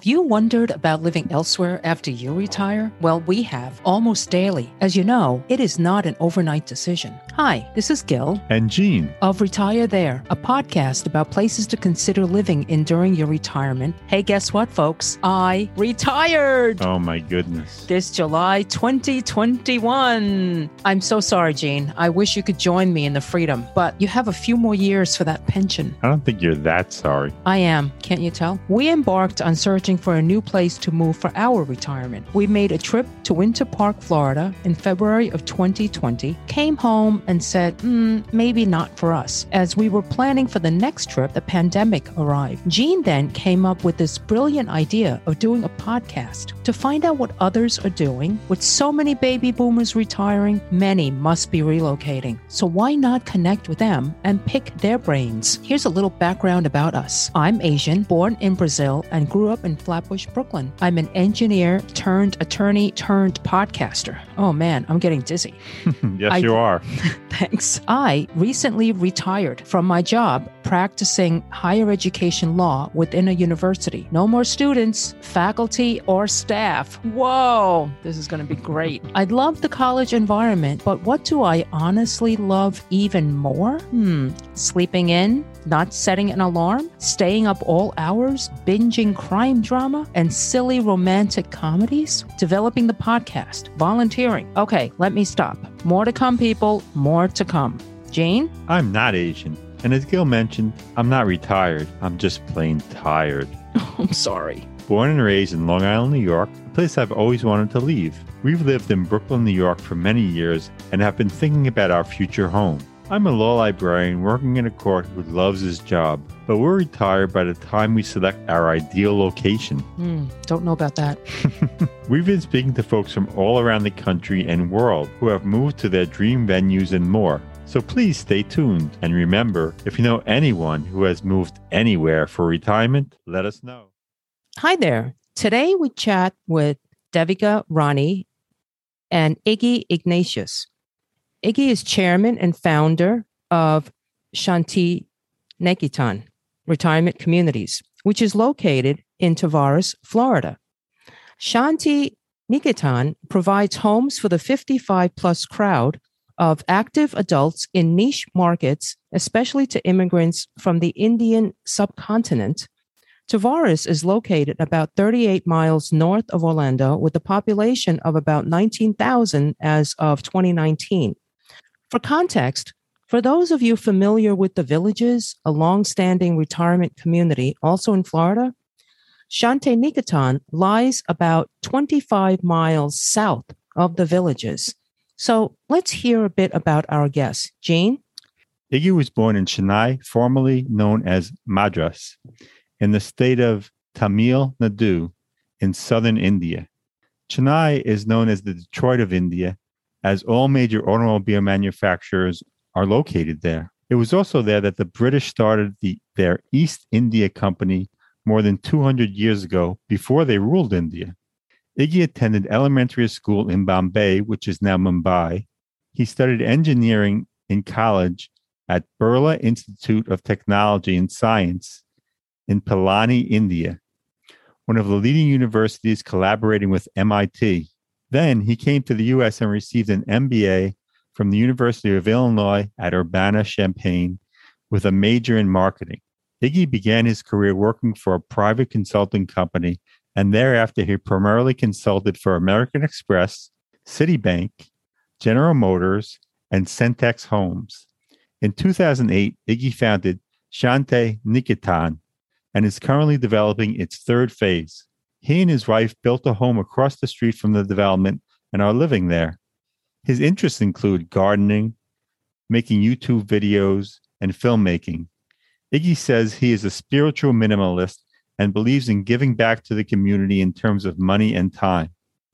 Have you wondered about living elsewhere after you retire? Well, we have almost daily. As you know, it is not an overnight decision. Hi, this is Gil. And Gene. Of Retire There, a podcast about places to consider living in during your retirement. Hey, guess what, folks? I retired. Oh, my goodness. This July 2021. I'm so sorry, Gene. I wish you could join me in the freedom, but you have a few more years for that pension. I don't think you're that sorry. I am. Can't you tell? We embarked on searching searching for a new place to move for our retirement. We made a trip to Winter Park, Florida in February of 2020, came home and said, mm, maybe not for us. As we were planning for the next trip, the pandemic arrived. Gene then came up with this brilliant idea of doing a podcast to find out what others are doing. With so many baby boomers retiring, many must be relocating. So why not connect with them and pick their brains? Here's a little background about us. I'm Asian, born in Brazil, and grew up in Flatbush, Brooklyn. I'm an engineer turned attorney turned podcaster. Oh man, I'm getting dizzy. yes, I, you are. thanks. I recently retired from my job practicing higher education law within a university. No more students, faculty, or staff. Whoa, this is going to be great. I love the college environment, but what do I honestly love even more? Hmm, sleeping in, not setting an alarm, staying up all hours, binging crime drama and silly romantic comedies, developing the podcast, volunteering. Okay, let me stop. More to come, people. More to come. Jane? I'm not Asian. And as Gil mentioned, I'm not retired. I'm just plain tired. I'm sorry. Born and raised in Long Island, New York, a place I've always wanted to leave. We've lived in Brooklyn, New York for many years and have been thinking about our future home. I'm a law librarian working in a court who loves his job, but we're retired by the time we select our ideal location. Mm, don't know about that. We've been speaking to folks from all around the country and world who have moved to their dream venues and more. So please stay tuned. And remember, if you know anyone who has moved anywhere for retirement, let us know. Hi there. Today we chat with Devika Rani and Iggy Ignatius. Iggy is chairman and founder of Shanti Niketan Retirement Communities, which is located in Tavares, Florida. Shanti Niketan provides homes for the 55 plus crowd of active adults in niche markets, especially to immigrants from the Indian subcontinent. Tavares is located about 38 miles north of Orlando with a population of about 19,000 as of 2019. For context, for those of you familiar with the Villages, a long-standing retirement community also in Florida, Shanti Niketan lies about 25 miles south of the Villages. So let's hear a bit about our guest. Jane? Iggy was born in Chennai, formerly known as Madras, in the state of Tamil Nadu in southern India. Chennai is known as the Detroit of India as all major automobile manufacturers are located there. It was also there that the British started the, their East India Company more than 200 years ago before they ruled India. Iggy attended elementary school in Bombay, which is now Mumbai. He studied engineering in college at Birla Institute of Technology and Science in Pilani, India, one of the leading universities collaborating with MIT. Then he came to the US and received an MBA from the University of Illinois at Urbana Champaign with a major in marketing. Iggy began his career working for a private consulting company, and thereafter he primarily consulted for American Express, Citibank, General Motors, and Centex Homes. In 2008, Iggy founded Shanti Niketan and is currently developing its third phase. He and his wife built a home across the street from the development and are living there. His interests include gardening, making YouTube videos, and filmmaking. Iggy says he is a spiritual minimalist and believes in giving back to the community in terms of money and time.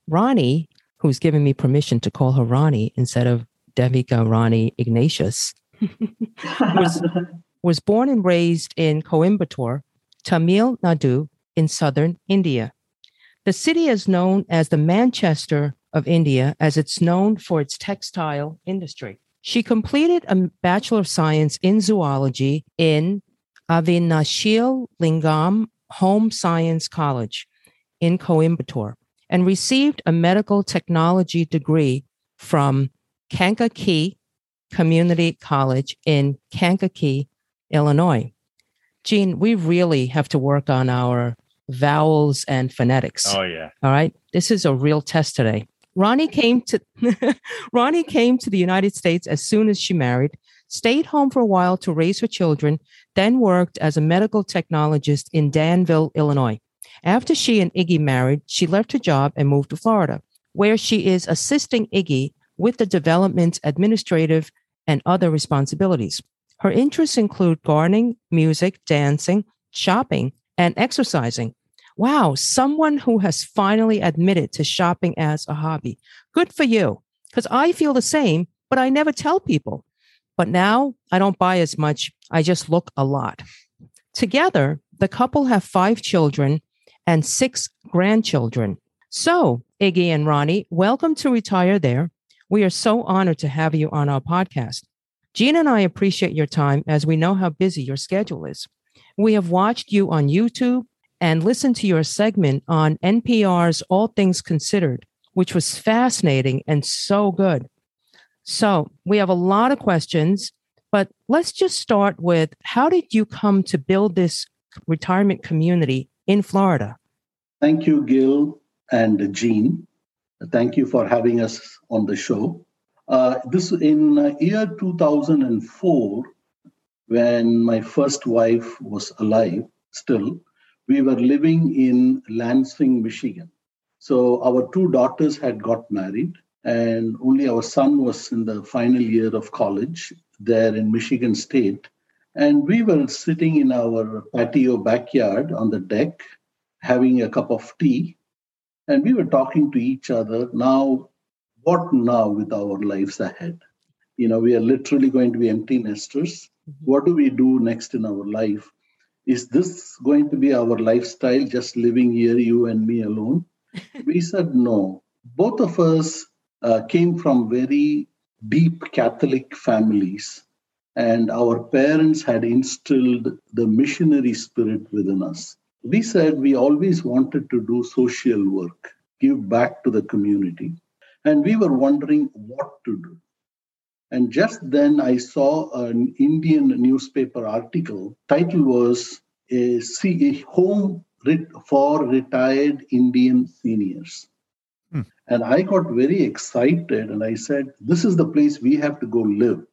Ronnie, who's given me permission to call her Ronnie instead of Devika Rani Ignatius, was, was born and raised in Coimbatore, Tamil Nadu, in southern India. The city is known as the Manchester of India as it's known for its textile industry. She completed a Bachelor of Science in Zoology in Avinashil Lingam Home Science College. in Coimbatore and received a medical technology degree from Kankakee Community College in Kankakee, Illinois. Gene, we really have to work on our vowels and phonetics. Oh yeah. All right. This is a real test today. Ronnie came to Ronnie came to the United States as soon as she married, stayed home for a while to raise her children, then worked as a medical technologist in Danville, Illinois. After she and Iggy married, she left her job and moved to Florida, where she is assisting Iggy with the development, administrative, and other responsibilities. Her interests include gardening, music, dancing, shopping, and exercising. Wow, someone who has finally admitted to shopping as a hobby. Good for you. Because I feel the same, but I never tell people. But now I don't buy as much. I just look a lot. Together, the couple have five children and six grandchildren. So, Iggy and Ronnie, welcome to Retire There. We are so honored to have you on our podcast. Gene and I appreciate your time as we know how busy your schedule is. We have watched you on YouTube and listened to your segment on NPR's All Things Considered, which was fascinating and so good. So, we have a lot of questions, but let's just start with how did you come to build this retirement community in Florida? Thank you, Gil and Gene. Thank you for having us on the show. Uh, this in uh, year 2004, when my first wife was alive, still, we were living in Lansing, Michigan. So our two daughters had got married, and only our son was in the final year of college there in Michigan State. And we were sitting in our patio backyard on the deck, having a cup of tea and we were talking to each other now, what now with our lives ahead? You know, we are literally going to be empty nesters. Mm-hmm. What do we do next in our life? Is this going to be our lifestyle, just living here, you and me alone? we said no. Both of us uh, came from very deep Catholic families, and our parents had instilled the missionary spirit within us we said we always wanted to do social work, give back to the community. And we were wondering what to do. And just then I saw an Indian newspaper article. Title was a, a home for retired Indian seniors. Hmm. And I got very excited and I said, this is the place we have to go live.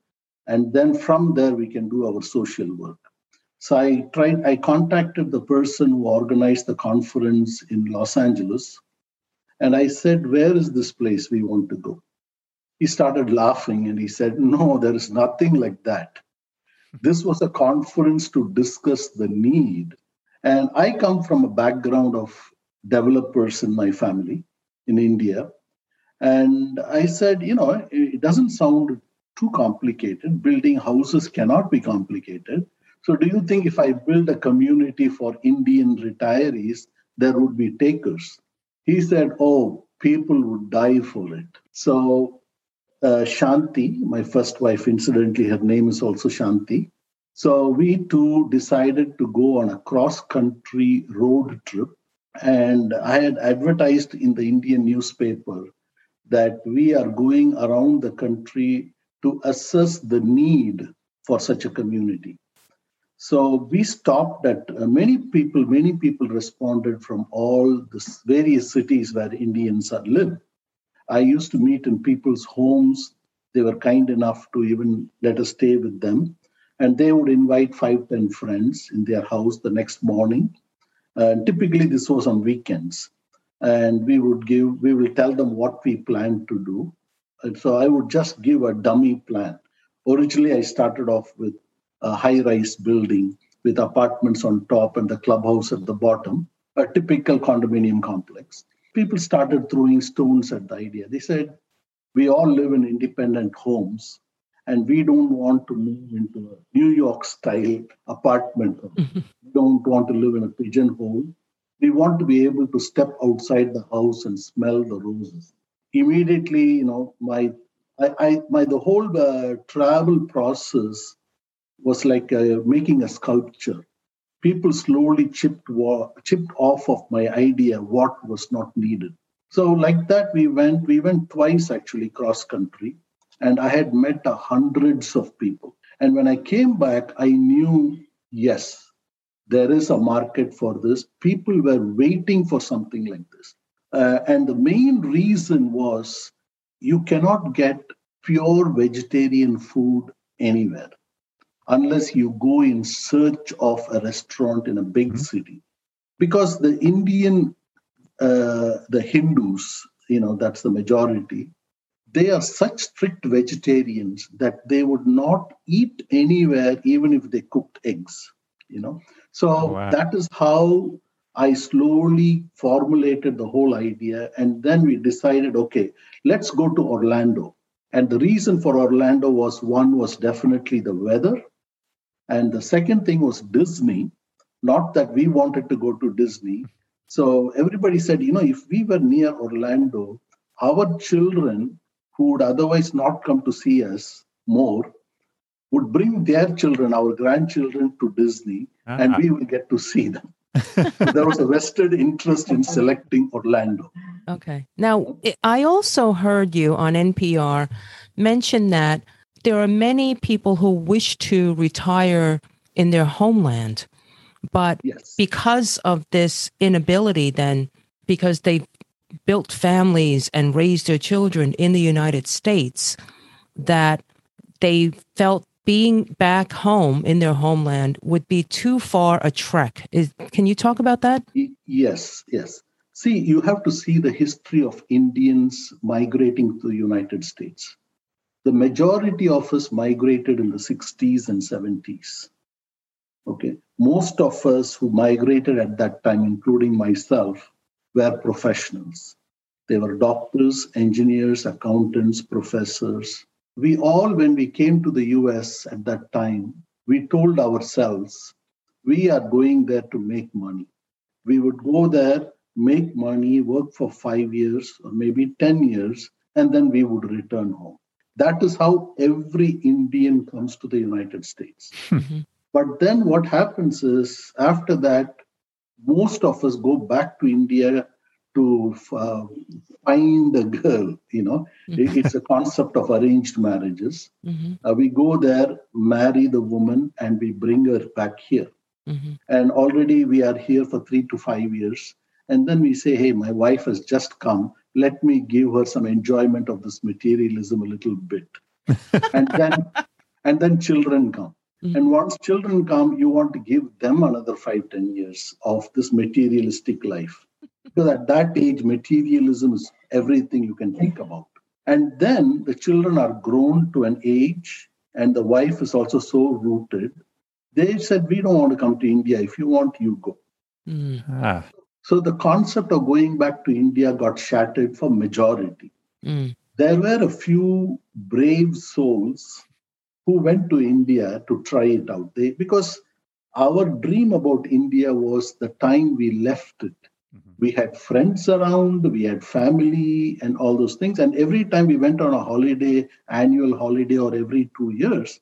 And then from there, we can do our social work. So I tried, I contacted the person who organized the conference in Los Angeles. And I said, Where is this place we want to go? He started laughing and he said, No, there is nothing like that. This was a conference to discuss the need. And I come from a background of developers in my family in India. And I said, you know, it doesn't sound too complicated. Building houses cannot be complicated. So, do you think if I build a community for Indian retirees, there would be takers? He said, Oh, people would die for it. So, uh, Shanti, my first wife, incidentally, her name is also Shanti. So, we two decided to go on a cross country road trip. And I had advertised in the Indian newspaper that we are going around the country to assess the need for such a community. So we stopped at uh, many people, many people responded from all the various cities where Indians are live. I used to meet in people's homes. They were kind enough to even let us stay with them. And they would invite five, ten friends in their house the next morning. Uh, typically, this was on weekends. And we would give, we will tell them what we plan to do. And so I would just give a dummy plan. Originally, I started off with a high rise building with apartments on top and the clubhouse at the bottom, a typical condominium complex. People started throwing stones at the idea. They said, We all live in independent homes and we don't want to move into a New York style apartment. we don't want to live in a pigeonhole. We want to be able to step outside the house and smell the roses. Immediately, you know, my I, I my the whole uh, travel process was like uh, making a sculpture people slowly chipped, chipped off of my idea what was not needed. So, like that, we went, we went twice actually cross country, and I had met hundreds of people. And when I came back, I knew, yes, there is a market for this. People were waiting for something like this. Uh, and the main reason was you cannot get pure vegetarian food anywhere unless you go in search of a restaurant in a big mm-hmm. city. Because the Indian, uh, the Hindus, you know, that's the majority, they are such strict vegetarians that they would not eat anywhere even if they cooked eggs, you know. So oh, wow. that is how I slowly formulated the whole idea. And then we decided, okay, let's go to Orlando. And the reason for Orlando was one was definitely the weather. And the second thing was Disney. Not that we wanted to go to Disney. So everybody said, you know, if we were near Orlando, our children who would otherwise not come to see us more would bring their children, our grandchildren, to Disney, uh-huh. and we will get to see them. there was a vested interest in selecting Orlando. Okay. Now, I also heard you on NPR mention that there are many people who wish to retire in their homeland, but yes. because of this inability, then because they've built families and raised their children in the United States, that they felt being back home in their homeland would be too far a trek. Is, can you talk about that? Yes, yes. See, you have to see the history of Indians migrating to the United States. The majority of us migrated in the 60s and 70s. Okay. Most of us who migrated at that time, including myself, were professionals. They were doctors, engineers, accountants, professors, we all, when we came to the US at that time, we told ourselves, we are going there to make money. We would go there, make money, work for five years or maybe 10 years, and then we would return home. That is how every Indian comes to the United States. Mm-hmm. But then what happens is, after that, most of us go back to India to uh, find a girl you know mm-hmm. it's a concept of arranged marriages mm-hmm. uh, we go there marry the woman and we bring her back here mm-hmm. and already we are here for 3 to 5 years and then we say hey my wife has just come let me give her some enjoyment of this materialism a little bit and then and then children come mm-hmm. and once children come you want to give them another five ten years of this materialistic life because at that age, materialism is everything you can think about. And then the children are grown to an age, and the wife is also so rooted. They said, We don't want to come to India. If you want, you go. Mm. Ah. So the concept of going back to India got shattered for majority. Mm. There were a few brave souls who went to India to try it out. They, because our dream about India was the time we left it we had friends around, we had family, and all those things. And every time we went on a holiday, annual holiday, or every two years,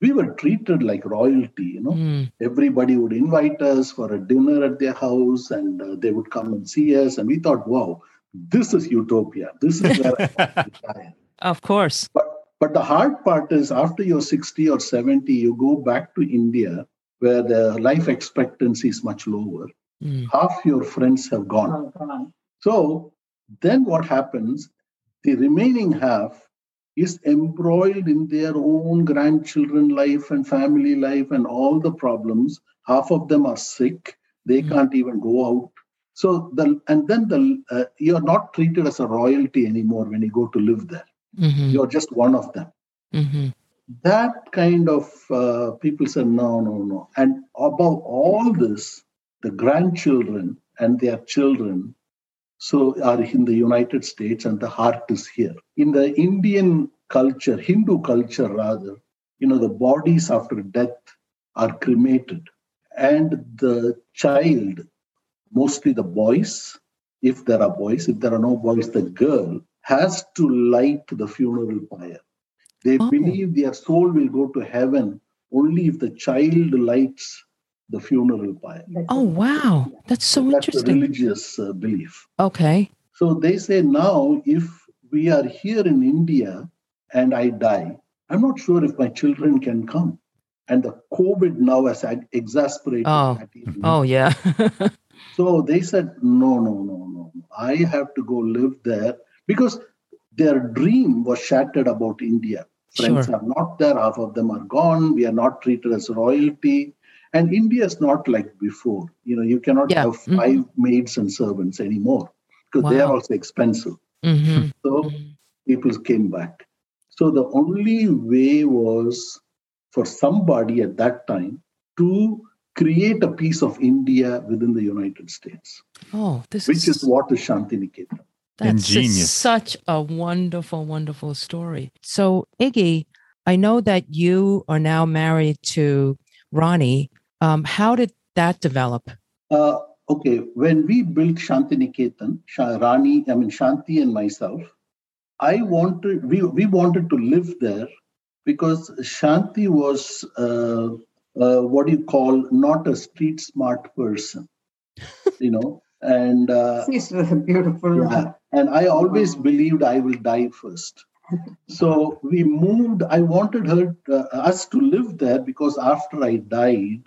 we were treated like royalty. You know, mm. everybody would invite us for a dinner at their house, and uh, they would come and see us. And we thought, wow, this is utopia. This is where I want to retire. Of course. But but the hard part is after you're 60 or 70, you go back to India where the life expectancy is much lower Mm. Half your friends have gone. So then what happens? The remaining half is embroiled in their own grandchildren life and family life and all the problems. Half of them are sick. They mm. can't even go out. So the and then the uh, you're not treated as a royalty anymore when you go to live there. Mm-hmm. You're just one of them. Mm-hmm. That kind of uh, people say no, no, no. And above all this, the grandchildren and their children so are in the United States and the heart is here. In the Indian culture, Hindu culture rather, you know, the bodies after death are cremated and the child, mostly the boys, if there are boys, if there are no boys, the girl has to light the funeral pyre. They oh. believe their soul will go to heaven only if the child lights the funeral pyre. Oh, wow. That's so That's a interesting. religious uh, belief. Okay. So they say now, if we are here in India and I die, I'm not sure if my children can come. And the COVID now has exasperated Oh. that even Oh, yeah. So they said, no, no, no, no. I have to go live there because their dream was shattered about India. Friends Sure. are not there, half of them are gone. We are not treated as royalty. And India is not like before. You know, you cannot Yeah. have Mhm. 5 maids and servants anymore because they are also expensive. hmm So people came back. So the only way was for somebody at that time to create a piece of India within the United States Oh, this which is is what is Shantiniketan. That's just Ingenious. such a wonderful, wonderful story. So, Iggy, I know that you are now married to Ronnie. Um, how did that develop? Uh, okay, when we built Shantiniketan, Sha- Rani, I mean Shanti and myself, I wanted we we wanted to live there because Shanti was uh, uh, what do you call not a street smart person, you know, and uh, She's a beautiful. Yeah, and I always believed I will die first. So we moved. I wanted her, uh, us to live there because after I died,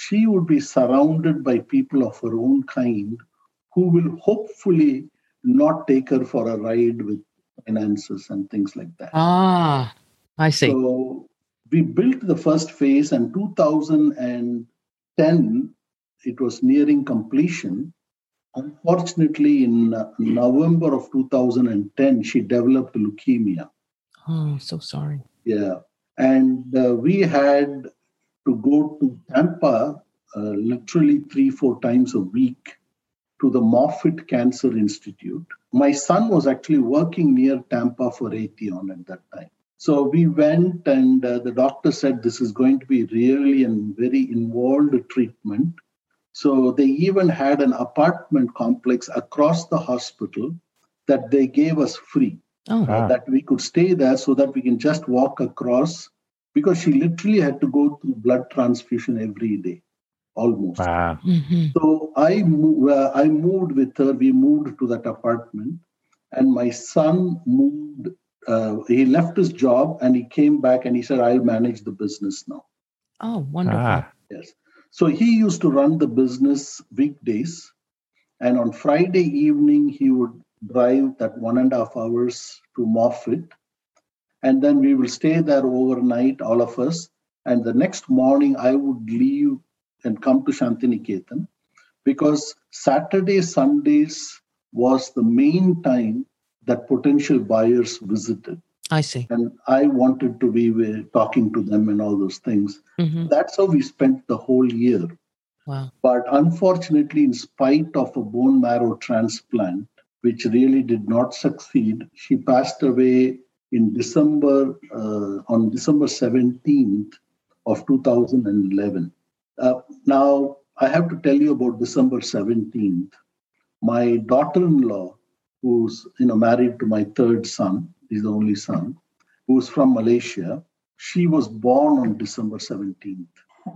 she would be surrounded by people of her own kind who will hopefully not take her for a ride with finances and things like that. Ah, I see. So we built the first phase, and 2010, it was nearing completion. Unfortunately, in November of 2010, she developed leukemia. oh, so sorry. Yeah. And uh, we had to go to Tampa uh, literally three, four times a week to the Moffitt Cancer Institute. My son was actually working near Tampa for Raytheon at that time. So we went, and uh, the doctor said this is going to be really and very involved treatment. So they even had an apartment complex across the hospital that they gave us free Oh, Ah. that we could stay there so that we can just walk across because she literally had to go to blood transfusion every day almost Wow. mhm. so i mo- uh, i moved with her we moved to that apartment and my son moved uh, he left his job and he came back and he said i'll manage the business now oh, wonderful. Ah. Yes. So he used to run the business weekdays. And on Friday evening, he would drive that one and a half hours to Moffitt. And then we will stay there overnight, all of us. And the next morning, I would leave and come to Shantiniketan because Saturday, Sundays was the main time that potential buyers visited. I see. And I wanted to be with, talking to them and all those things. hmm That's how we spent the whole year. Wow. But unfortunately, in spite of a bone marrow transplant, which really did not succeed, she passed away in December, uh, on December 17th of 2011. Uh, now, I have to tell you about December 17th. My daughter-in-law, who's you know married to my third son, he's the only son, who's from Malaysia, she was born on December 17th.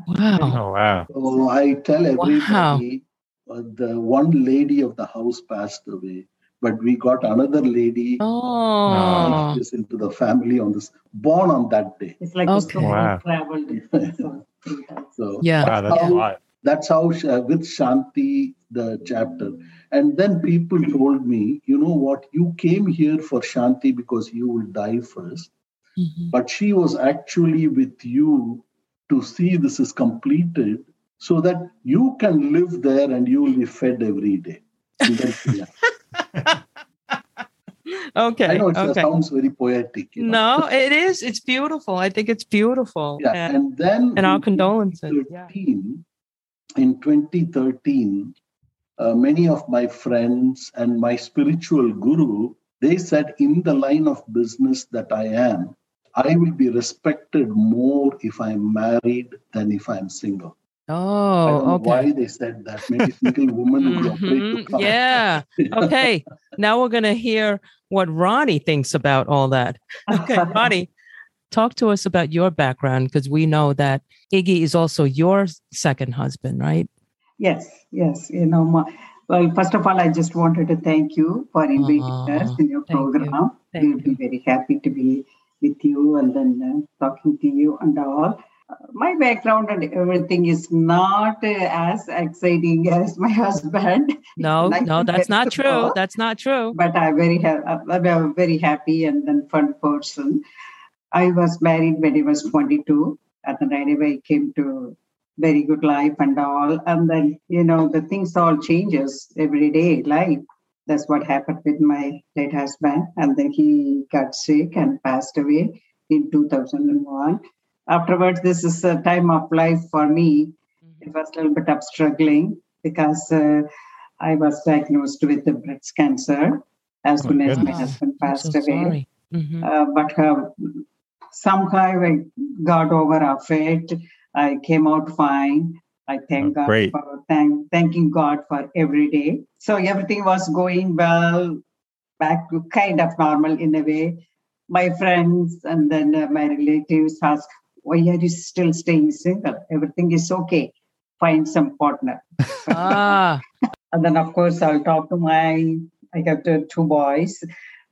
Wow. Oh, wow. So I tell everybody uh, the one lady of the house passed away, but we got another lady Oh, is into the family on this born on that day. It's like Okay. the Wow. traveled. So, three times. So yeah. Wow, that's Yeah. a lot. that's how uh, with Shanti the chapter. And then people told me, you know what, you came here for Shanti because you will die first, Mhm. but she was actually with you to see this is completed so that you can live there and you will be fed every day. And then, yeah. Okay. I know it okay. sounds very poetic. You know? No, it is. It's beautiful. I think it's beautiful. Yeah, And, and then and our in condolences. Yeah. in 2013, uh, many of my friends and my spiritual guru, they said, in the line of business that I am, I will be respected more if I'm married than if I'm single. I don't Oh, know okay. why they said that. Maybe single women would be afraid to Mhm. come. Yeah. Okay. now we're going to hear what Ronnie thinks about all that. Okay, Ronnie, talk to us about your background because we know that Iggy is also your second husband, right? Yes, yes. You know, my, well, first of all, I just wanted to thank you for inviting us in your thank you. program. Thank we'll be very happy to be with you and then uh, talking to you and all. Uh, my background and everything is not uh, as exciting as my husband. No, Like no, that's not true. That's not true. but I'm very ha- I'm a very happy and then fun person. I was married when I was 22, and then anyway came to very good life and all. And then you know the things all changes every day life. That's what happened with my late husband, and then he got sick and passed away in 2001. Afterwards, this is a time of life for me. It was a little bit of struggling because uh, I was diagnosed with the breast cancer as Oh, soon as my husband passed so away. sorry. Mhm. Uh, but uh, somehow I got over of it. I came out fine. I thank Oh, God great. for thank, thanking God for every day. So everything was going well, back to kind of normal in a way. My friends and then uh, my relatives ask, "Why are you still staying single? Everything is okay. Find some partner." Ah, And then, of course, I'll talk to my, I got two boys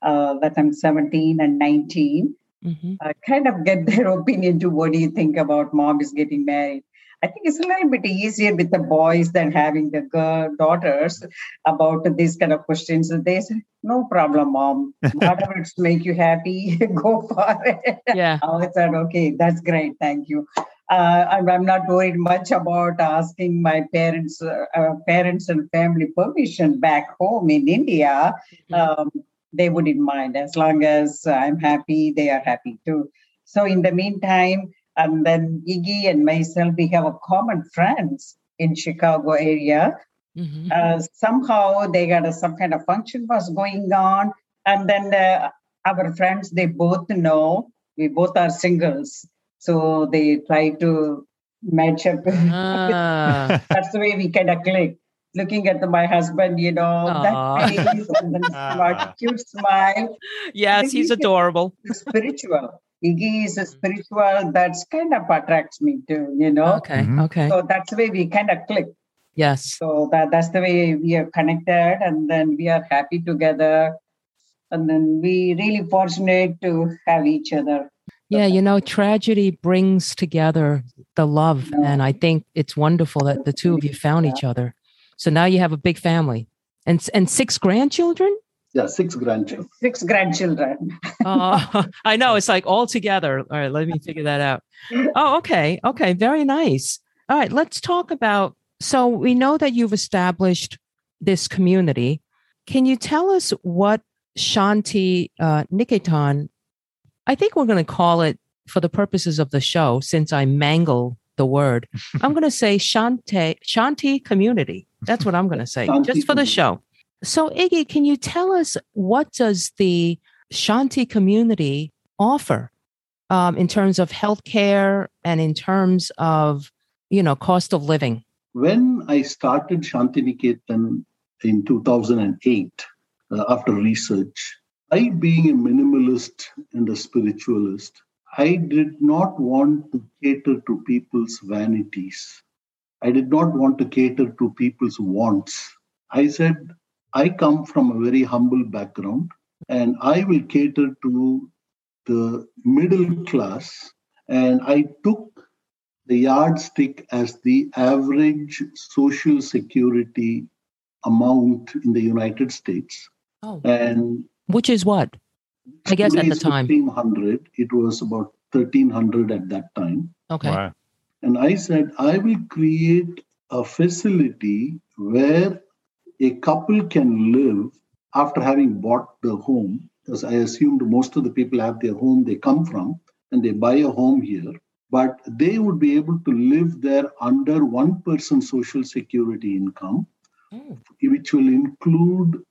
uh, that I'm 17 and 19. mhm. I kind of get their opinion to what do you think about mom is getting married. I think it's a little bit easier with the boys than having the girl daughters about these kind of questions. They say, no problem, mom. Whatever it's make you happy, go for it. yeah. I said, okay, that's great. Thank you. Uh, I'm, I'm not worried much about asking my parents, uh, uh, parents and family permission back home in India. Um, they wouldn't mind as long as I'm happy, they are happy too. So in the meantime, and then Iggy and myself, we have a common friends in Chicago area. Mhm. Uh, somehow they got a, some kind of function was going on, and then uh, our friends they both know we both are singles, so they try to match up. Ah, That's the way we kind of click. Looking at my husband, you know, Aw. that face and then smart, cute smile. yes, he's adorable. Spiritual. Iggy is a spiritual. That's kind of attracts me too, you know. Okay, Mhm. okay. So that's the way we kind of click. Yes. So that, that's the way we are connected and then we are happy together. And then we really fortunate to have each other. Yeah, you know, tragedy brings together the love. Yeah. And I think it's wonderful that the two of you found each other. So now you have a big family and, and six grandchildren. Yeah, six grandchildren. Six grandchildren. Oh, I know. It's like all together. All right, let me figure that out. Oh, okay. Okay. Very nice. All right, let's talk about. So we know that you've established this community. Can you tell us what Shanti uh, Niketan, I think we're going to call it for the purposes of the show, since I mangle the word, I'm going to say Shanti, Shanti community. That's what I'm going to say, Shanti just for the show. So, Iggy, can you tell us what does the Shanti community offer um, in terms of healthcare and in terms of, you know, cost of living? When I started Shantiniketan in 2008, uh, after research, I, being a minimalist and a spiritualist, I did not want to cater to people's vanities. I did not want to cater to people's wants. I said, I come from a very humble background and I will cater to the middle class. And I took the yardstick as the average social security amount in the United States. Oh, And which is what? I guess at the time. 1500. It was about 1300 at that time. Okay. Wow. And I said, I will create a facility where a couple can live after having bought the home. Because I assumed most of the people have their home they come from and they buy a home here. But they would be able to live there under one person social security income, Oh, which will include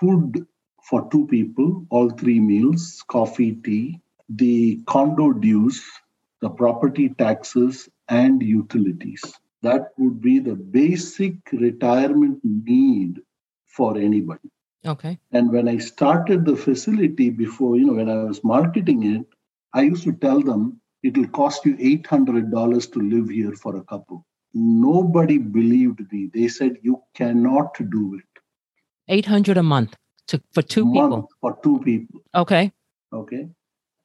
food for two people, all three meals, coffee, tea, the condo dues, the property taxes, and utilities. That would be the basic retirement need for anybody. okay. And when I started the facility before, you know, when I was marketing it, I used to tell them it'll cost you $800 to live here for a couple. Nobody believed me. They said, You cannot do it. 800 a month to, for two Month people. For two people. Okay. Okay.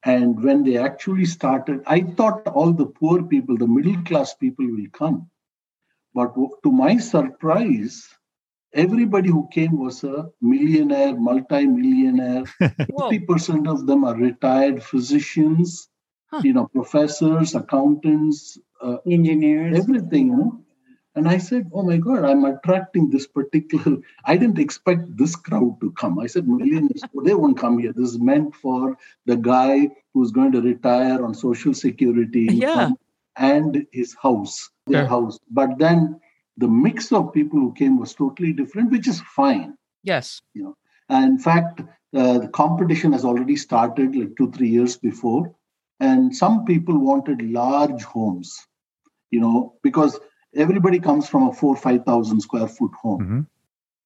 And when they actually started, I thought all the poor people, the middle class people will come. But to my surprise, everybody who came was a millionaire, multi-millionaire. Whoa. 50% of them are retired physicians, Huh. you know, professors, accountants, uh, Engineers. everything, you know. And I said, Oh my God, I'm attracting this particular. I didn't expect this crowd to come. I said, Millionaires, oh, they won't come here. This is meant for the guy who's going to retire on Social Security Yeah. and his house, their Sure. house. But then the mix of people who came was totally different, which is fine. Yes. You know, And in fact, uh, the competition has already started like two, three years before. And some people wanted large homes, you know, because everybody comes from a four, 5,000 square foot home Mhm.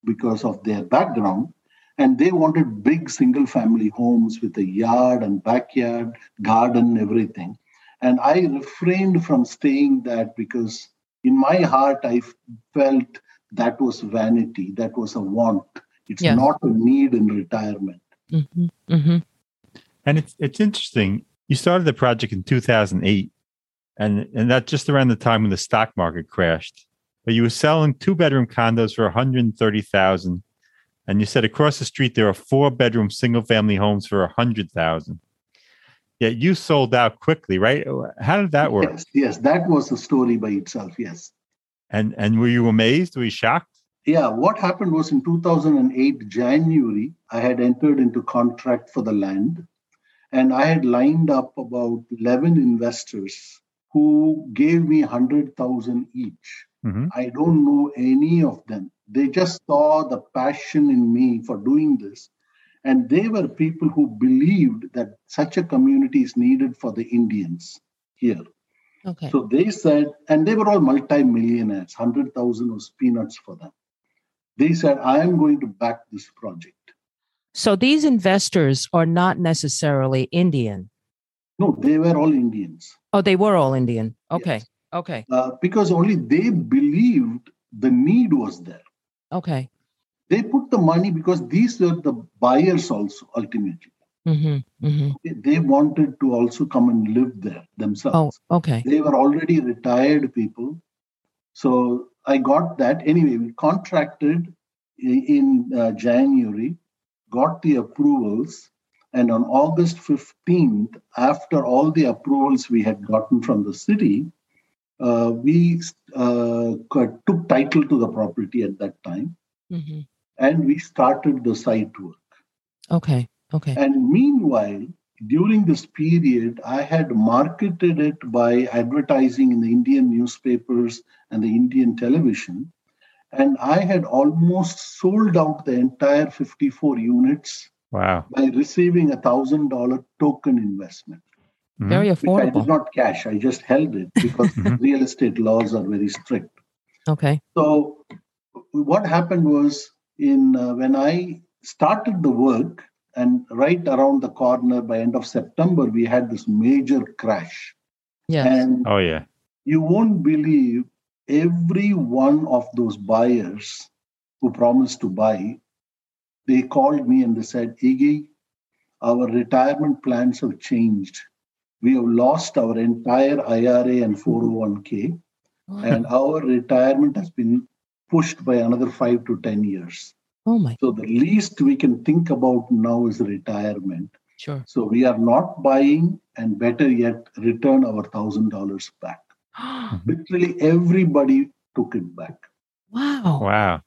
because of their background. And they wanted big single family homes with a yard and backyard, garden, everything. And I refrained from saying that because in my heart, I felt that was vanity, that was a want. It's Yes. not a need in retirement. hmm hmm And it's it's interesting. You started the project in 2008, and and that just around the time when the stock market crashed. But you were selling two bedroom condos for 130,000, and you said across the street there are four bedroom single family homes for 100,000. Yet you sold out quickly, right? How did that work? Yes, yes, that was a story by itself. Yes. And and were you amazed? Were you shocked? Yeah, what happened was in 2008, January, I had entered into contract for the land and I had lined up about 11 investors who gave me 100,000 each. Mhm. I don't know any of them. They just saw the passion in me for doing this. And they were people who believed that such a community is needed for the Indians here. Okay. So they said, and they were all multi-millionaires, 100,000 was peanuts for them. They said, I am going to back this project. So these investors are not necessarily Indian. No, they were all Indians. Oh, they were all Indian. Okay. Yes. Okay. Uh, because only they believed the need was there. Okay. They put the money because these were the buyers also, ultimately. hmm hmm They- They wanted to also come and live there themselves. Oh, okay. They were already retired people. So I got that. Anyway, we contracted i- in uh, January, got the approvals, and on August 15th, after all the approvals we had gotten from the city, uh, we uh, took title to the property at that time hmm and we started the site work. Okay. Okay. And meanwhile, during this period, I had marketed it by advertising in the Indian newspapers and the Indian television. And I had almost sold out the entire 54 units Wow. by receiving a thousand dollar token investment, Mhm. Very which I did not cash. I just held it because Mhm. real estate laws are very strict. Okay. So what happened was in uh, when I started the work, and right around the corner by end of September, we had this major crash. Yeah. And Oh yeah. you won't believe every one of those buyers who promised to buy, they called me and they said, Iggy, our retirement plans have changed. We have lost our entire IRA and 401k and our retirement has been pushed by another five to 10 years. oh my. So the least we can think about now is retirement. Sure. So we are not buying and better yet, return our thousand dollars back. Mm-hmm. Literally everybody took it back. wow. Wow.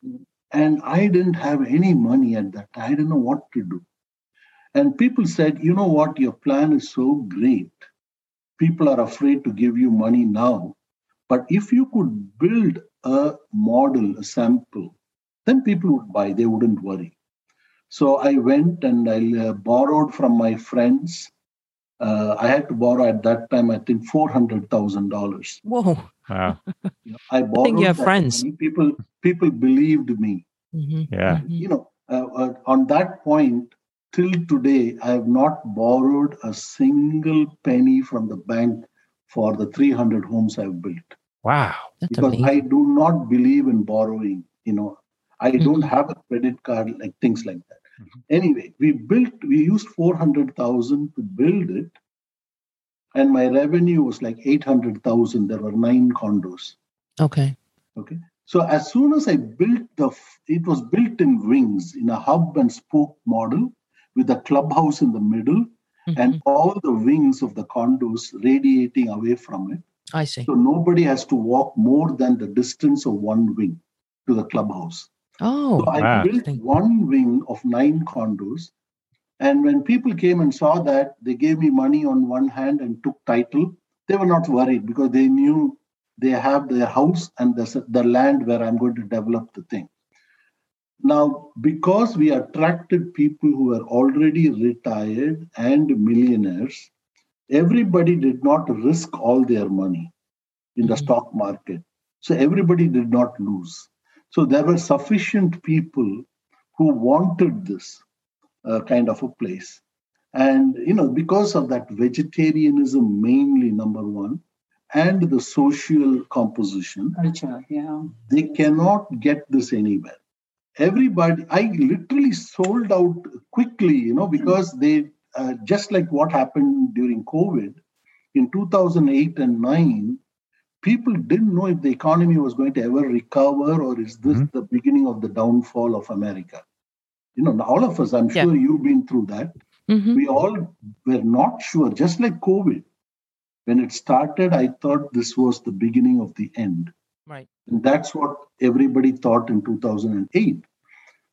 And I didn't have any money at that time. I didn't know what to do. And people said, you know what, your plan is so great. People are afraid to give you money now. But if you could build a model, a sample, then people would buy, they wouldn't worry. So I went and I uh, borrowed from my friends. Uh, I had to borrow at that time, I think, $400,000. Whoa. Wow. I borrowed you have friends. money. People, people believed me hmm Yeah. you know, uh, uh, on that point, till today, I have not borrowed a single penny from the bank for the 300 homes I've built. Wow. That's because amazing. I do not believe in borrowing. You know, I Mhm. don't have a credit card, like things like that. Mhm. Anyway, we built, we used 400,000 to build it. And my revenue was like 800,000. There were nine condos. okay. Okay. So as soon as I built the, it was built in wings in a hub and spoke model with a clubhouse in the middle Mhm. and all the wings of the condos radiating away from it. I see. So nobody has to walk more than the distance of one wing to the clubhouse. Oh, So I wow. built one wing of nine condos. And when people came and saw that, they gave me money on one hand and took title. They were not worried because they knew they have their house and the, the land where I'm going to develop the thing. Now, because we attracted people who were already retired and millionaires, everybody did not risk all their money in the Mhm. stock market. So everybody did not lose. So there were sufficient people who wanted this uh, kind of a place. And, you know, because of that vegetarianism, mainly number one, and the social composition, Culture, yeah. they cannot get this anywhere. Everybody, I literally sold out quickly, you know, because they, uh, just like what happened during COVID in 2008 and 9, people didn't know if the economy was going to ever recover or is this Mhm. the beginning of the downfall of America. You know, all of us, I'm Yeah. sure you've been through that. Mhm. We all were not sure, just like COVID. When it started, I thought this was the beginning of the end. right. And that's what everybody thought in 2008.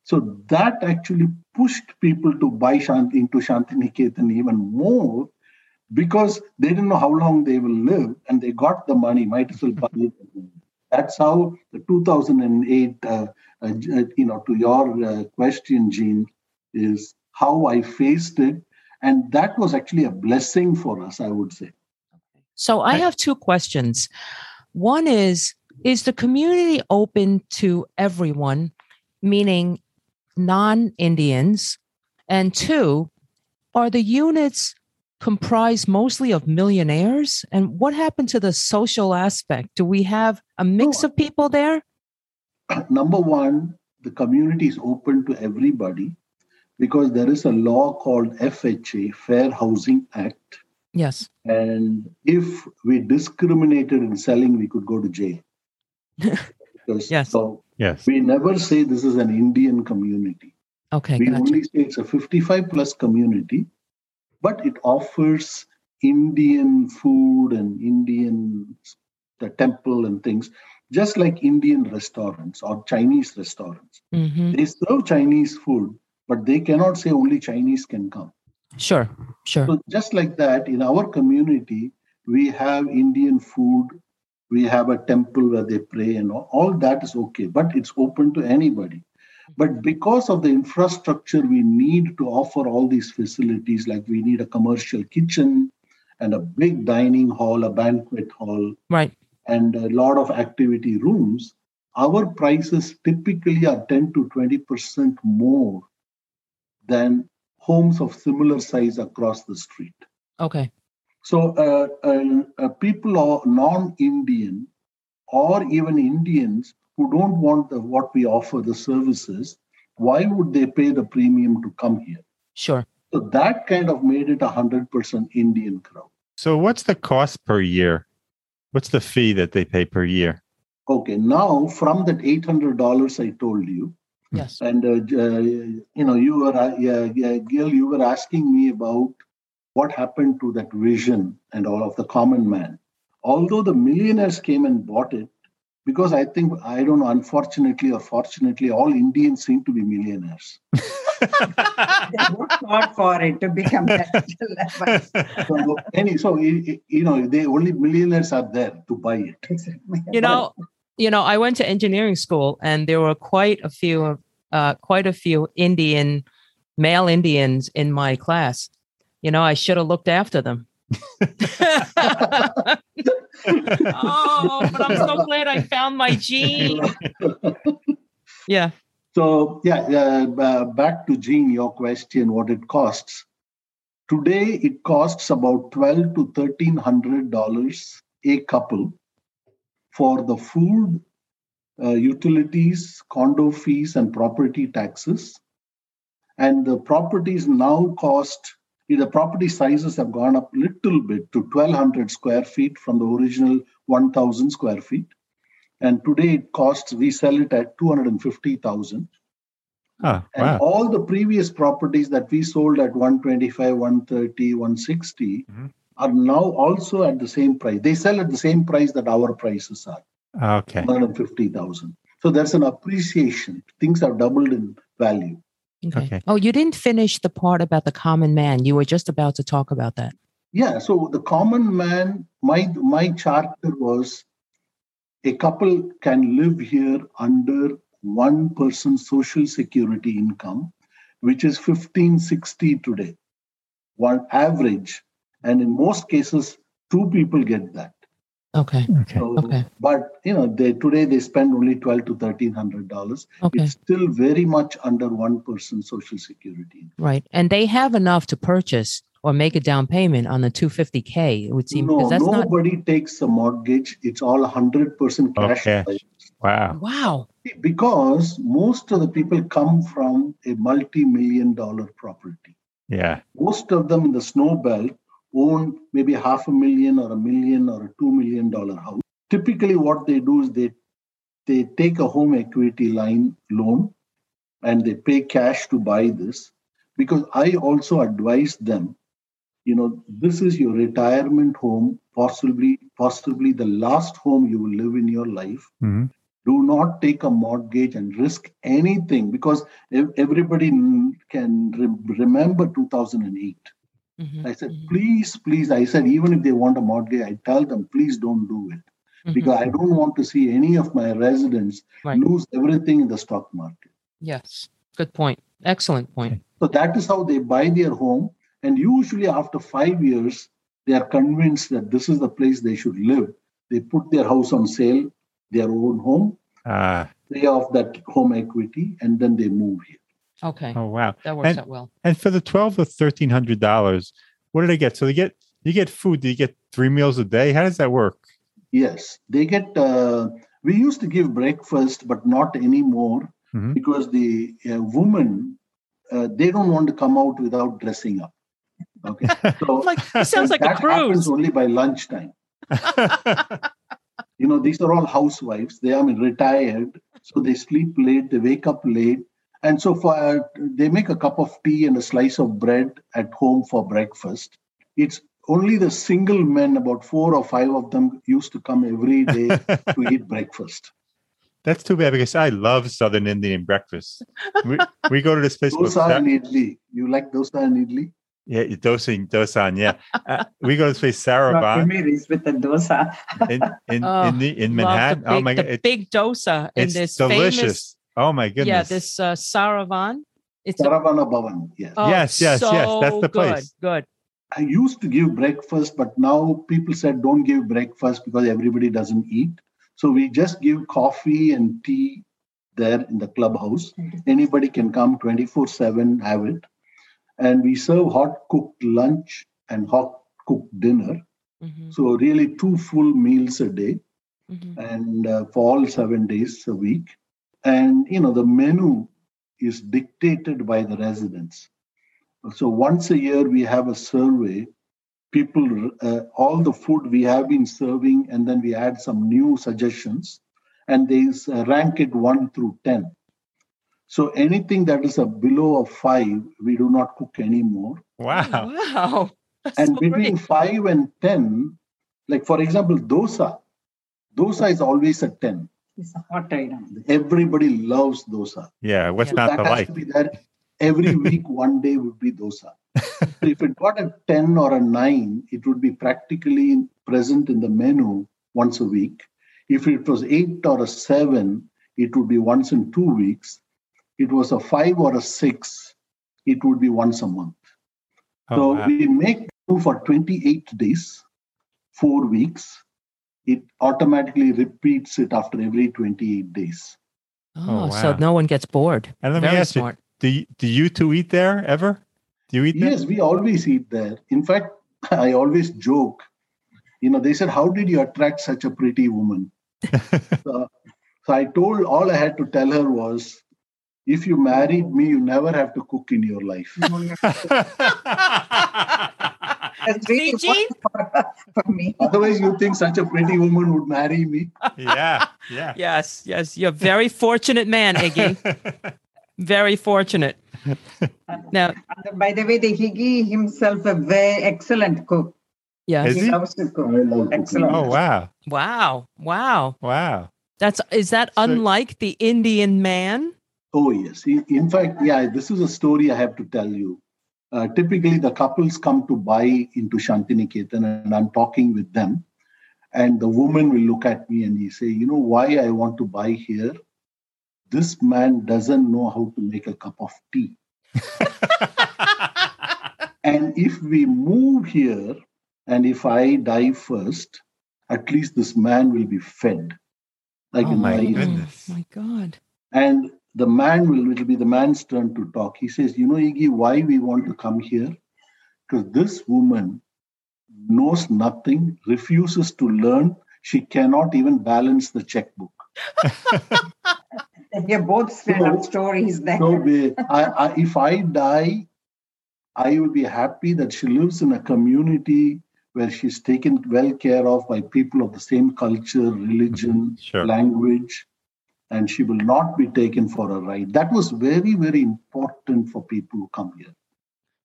So that actually pushed people to buy Shanti into Shantiniketan even more because they didn't know how long they will live and they got the money, might as well buy it. That's how the 2008, uh, uh, you know, to your uh, question, Gene, is how I faced it. And that was actually a blessing for us, I would say. So I have two questions. One is Is the community open to everyone, meaning non Indians? And two, are the units comprised mostly of millionaires? And what happened to the social aspect? Do we have a mix of people there? number one, the community is open to everybody because there is a law called FHA, Fair Housing Act. Yes. And if we discriminated in selling, we could go to jail. Because, Yes. So Yes. we never say this is an Indian community. Okay. we Gotcha. only say it's a 55 plus community, but it offers Indian food and Indian the temple and things, just like Indian restaurants or Chinese restaurants. Mhm. They serve Chinese food, but they cannot say only Chinese can come. Sure. Sure. So just like that, in our community, we have Indian food, we have a temple where they pray, and all, all that is okay, but it's open to anybody. But because of the infrastructure, we need to offer all these facilities, like we need a commercial kitchen and a big dining hall, a banquet hall, Right. and a lot of activity rooms. Our prices typically are 10 to 20% more than homes of similar size across the street. Okay. So, uh, uh, uh, people are non-Indian or even Indians who don't want the, what we offer, the services, why would they pay the premium to come here? Sure. So that kind of made it a hundred percent Indian crowd. So what's the cost per year? What's the fee that they pay per year? Okay, now from that eight hundred dollars I told you, Yes. and uh, uh, you know, you were, uh, yeah, yeah, Gil, you were asking me about what happened to that vision and all of the common man. Although the millionaires came and bought it, because I think I don't know, unfortunately or fortunately, all Indians seem to be millionaires. They worked hard for it to become that. So, any, so y- y- you know, they only millionaires are there to buy it. you know you know i went to engineering school and there were quite a few uh quite a few indian male indians in my class you know i should have looked after them oh but i'm so glad i found my gene yeah So yeah, uh, uh, back to Gene, your question, what it costs. Today, it costs about twelve to thirteen hundred dollars a couple for the food, uh, utilities, condo fees, and property taxes. And the properties now cost. The property sizes have gone up a little bit to 1200 square feet from the original 1000 square feet and today it costs we sell it at 250000 Oh, and wow. all the previous properties that we sold at 125 130 160 Mhm. are now also at the same price they sell at the same price that our prices are Okay. 150000 so there's an appreciation things have doubled in value Okay. Okay. Oh, you didn't finish the part about the common man. You were just about to talk about that. yeah so the common man my my charter was a couple can live here under one person's social security income which is 1560 today one average and in most cases two people get that Okay. Okay. so, Okay. but you know they today they spend only 12 to 1300 dollars Okay. it's still very much under one person's social security Right. And they have enough to purchase or make a down payment on the 250K, it would seem, no because that's not. nobody takes a mortgage it's all 100% cash Okay. Wow. Wow. because most of the people come from a multi-million dollar property Yeah. most of them in the snow belt own maybe half a million or a million or a two million dollar house. Typically what they do is they they take a home equity line loan and they pay cash to buy this because i also advise them you know this is your retirement home possibly possibly the last home you will live in your life. Hmm do not take a mortgage and risk anything because everybody can re- remember 2008 Mhm, i said mhm, please please i said even if they want a mortgage i tell them please don't do it mhm. because i don't want to see any of my residents Right. lose everything in the stock market Yes. Good point. Excellent point. so that is how they buy their home and usually after 5 years they are convinced that this is the place they should live they put their house on sale their own home Uh, pay off that home equity and then they move here Okay. oh wow. That works And- out well. And for the twelve or thirteen hundred dollars, what do they get? So they get you get food. Do you get three meals a day? How does that work? Yes, they get. Uh, we used to give breakfast, but not anymore Mhm. because the uh, women uh, they don't want to come out without dressing up. Okay, so Like it sounds like a that happens cruise. only by lunchtime. You know, these are all housewives. They are I mean, retired, so they sleep late, they wake up late, and so for they make a cup of tea and a slice of bread at home for breakfast. It's only the single men, about four or five of them, used to come every day to eat breakfast. That's too bad because I love Southern Indian breakfast. We, we go to this place. Dosa Sa- and idli. You like dosa and idli? yeah, dosa, dosan. Yeah, uh, we go to this place Saravan Ramirez with the dosa. in in Oh, in, the, in Manhattan. The big, oh my god, the it- big dosa in it's this delicious. famous. Oh my goodness. Yeah, this uh, Saravan. It's a, Bhavan. Yes. oh, Yes, yes, yes, that's the good, place. Good. I used to give breakfast, but now people said don't give breakfast because everybody doesn't eat. So we just give coffee and tea there in the clubhouse. Anybody can come 24 7, have it. And we serve hot cooked lunch and hot cooked dinner. Mhm, So, really, two full meals a day mhm. and uh, for all seven days a week. And, you know, the menu is dictated by the residents. So once a year, we have a survey. People, uh, all the food we have been serving, and then we add some new suggestions, and they uh, rank it one through 10. So anything that is a below of five, we do not cook anymore. wow. Wow. That's And so between great. five and 10, like for example, dosa, dosa is always a 10. It's a hot item. Everybody loves dosa. Yeah, what's Yeah. not that to has like? to be there every week. One day would be dosa. so if it got a ten or a nine, it would be practically present in the menu once a week. If it was eight or a seven, it would be once in two weeks. It was a five or a six, it would be once a month. Oh, so wow. we make for 28 days, four weeks. It automatically repeats it after every 28 days. Oh, Oh, so no one gets bored. And let me Very ask you, smart. do you, do you two eat there ever? Do you eat there? Yes, we always eat there. In fact, I always joke. You know, they said, "How did you attract such a pretty woman?" so, so I told all I had to tell her was, "If you married me, you never have to cook in your life." That's really See, for, for me. Otherwise, you think such a pretty woman would marry me? yeah, yeah. Yes, yes. You're a very fortunate man, Iggy. very fortunate. Now, And by the way, the Iggy himself a very excellent cook. yes. Is he he? loves to cook. Love. Excellent. Oh wow, Wow. Wow. wow. That's is that So- unlike the Indian man? Oh, yes. In in fact, yeah, this is a story I have to tell you. Uh, typically, the couples come to buy into Shantiniketan, and I'm talking with them. And the woman will look at me and he say, You know why I want to buy here? This man doesn't know how to make a cup of tea. And if we move here, and if I die first, at least this man will be fed. Like oh in my my goodness. my God. and the man will it'll be the man's turn to talk. He says you know iggy why we want to come here? Because this woman knows nothing refuses to learn. She cannot even balance the checkbook. They're both straight up So- stories there. so we- I, I, if i die i will be happy that she lives in a community where she's taken well care of by people of the same culture religion mm-hmm. Sure. language and she will not be taken for a ride that was very very important for people who come here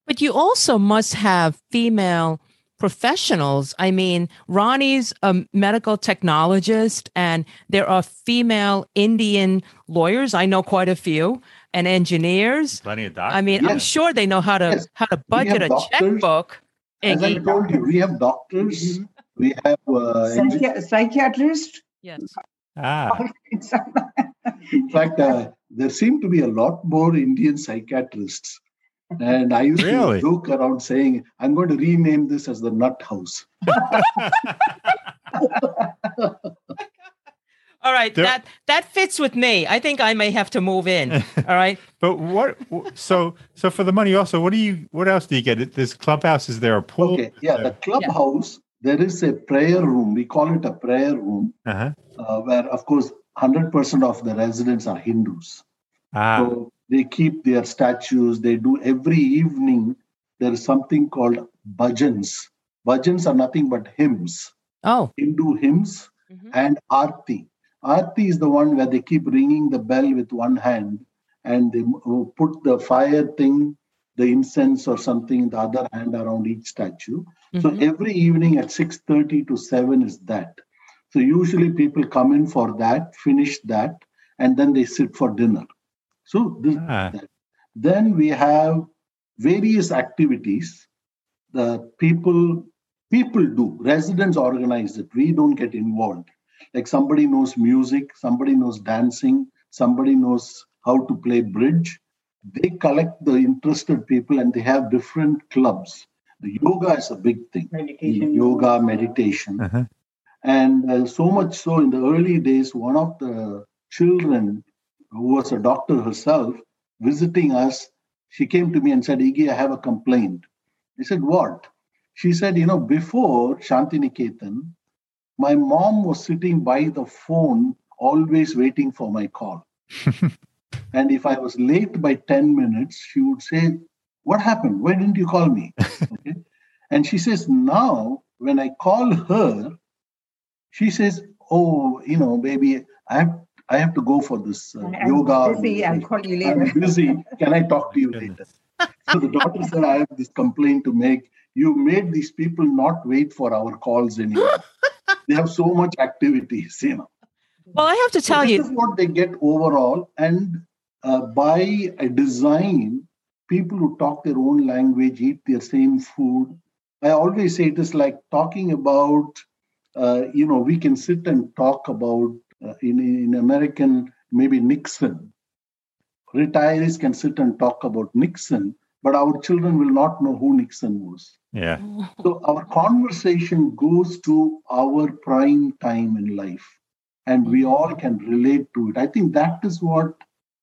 But you also must have female professionals. I mean, Rani's a medical technologist, and there are female Indian lawyers. I know quite a few, and engineers. Plenty of doctors. I mean, I'm sure they know how to Yes. how to budget a doctors. checkbook. as i told you we have doctors Mhm. we have uh, Psychi- psychiatrist. Yes. Ah, in fact uh, there seem to be a lot more indian psychiatrists and i used Really? to joke around saying i'm going to rename this as the nut house All right, There- that that fits with me. I think I may have to move in. All right. but what? So, so for the money, also, what do you? What else do you get? This clubhouse is there a pool? okay yeah the clubhouse there is a prayer room we call it a prayer room Uh-huh. Uh, where of course 100% of the residents are hindus Ah, So they keep their statues. They do every evening. There is something called bhajans. Bhajans are nothing but hymns, Oh. Hindu hymns, Mhm. and arti. Arti is the one where they keep ringing the bell with one hand and they put the fire thing, the incense or something in the other hand around each statue. So Mhm. every evening at 6:30 to 7 is that. So usually people come in for that, finish that, and then they sit for dinner. So this, Ah. then we have various activities the people people do residents organize it we don't get involved like somebody knows music somebody knows dancing somebody knows how to play bridge they collect the interested people and they have different clubs the yoga is a big thing Meditation. yoga meditation Uh-huh. And uh, so much so in the early days, one of the children who was a doctor herself visiting us, she came to me and said, Iggy, I have a complaint. I said, What? She said, You know, before Shantiniketan, my mom was sitting by the phone, always waiting for my call. and if I was late by 10 minutes, she would say, What happened? Why didn't you call me? Okay. And she says, Now, when I call her, she says, "Oh, you know, baby, I have I have to go for this uh, I'm yoga. busy. I'll call you later. I'm busy. Can I talk to you later?" So the daughter said, "I have this complaint to make. You made these people not wait for our calls anymore. they have so much activities, you know." Well, I have to So tell this you, is what they get overall, and uh, by a design, people who talk their own language eat their same food. I always say it is like talking about, uh, you know, we can sit and talk about uh, in in American maybe Nixon. Retirees can sit and talk about Nixon, but our children will not know who Nixon was. Yeah. So our conversation goes to our prime time in life. and we all can relate to it. I think that is what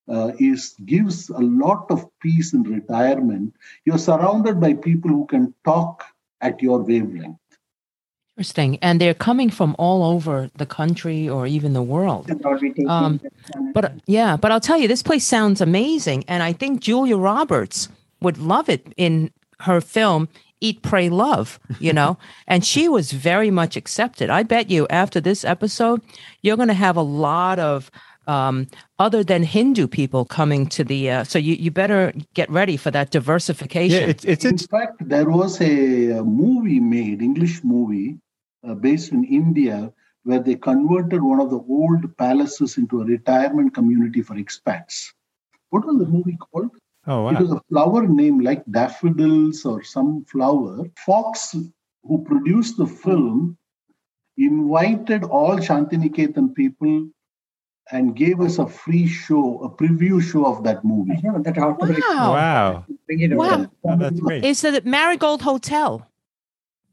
uh, is gives a lot of peace in retirement. You're surrounded by people who can talk at your wavelength. Interesting. And they're coming from all over the country or even the world. Um, but yeah, but I'll tell you, this place sounds amazing. And I think Julia Roberts would love it in her film Eat, Pray, Love, you know, and she was very much accepted. I bet you after this episode, you're going to have a lot of um, other than Hindu people coming to the. Uh, so you, you better get ready for that diversification. Yeah, it's it's, In fact, there was a, a movie made, English movie, uh, based in India, where they converted one of the old palaces into a retirement community for expats. What was the movie called? oh It was a flower name like daffodils or some flower. Fox, who produced the film, invited all Shantiniketan people and gave us a free show, a preview show of that movie. I that ought Wow. Wow. Bring. Wow. That's great. Is the Marigold Hotel?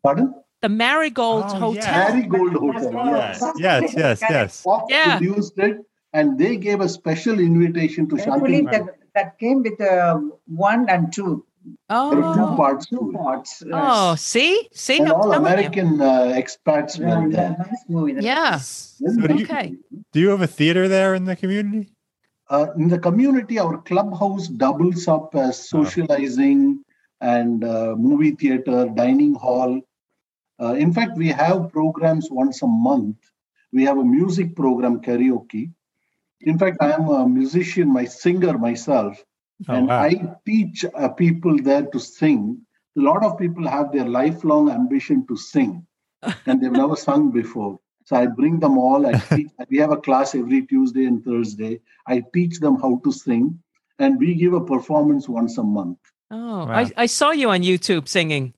Pardon? The Marigold Oh, Hotel. yeah. Marigold Hotel. Yes, Yes. yes, yes, yes. Fox Yeah. produced it, and they gave a special invitation to Actually, Shanti. that, that came with uh, one and two. There are two Oh, parts Two parts. yes. oh, see, see, And I'm all. American uh, expats Yeah, were yeah, there. nice movie. that- Yeah. So do you, Okay. do you have a theater there in the community? Uh, in the community, our clubhouse doubles up as socializing and uh, movie theater, dining hall. Uh, in fact, we have programs once a month. We have a music program, karaoke. In fact, I am a musician, my singer myself, Oh and wow. I teach uh, people there to sing. A lot of people have their lifelong ambition to sing, and they've never sung before. So I bring them all. I teach. we have a class every Tuesday and Thursday. I teach them how to sing, and we give a performance once a month. Oh, Wow. I, I saw you on YouTube singing.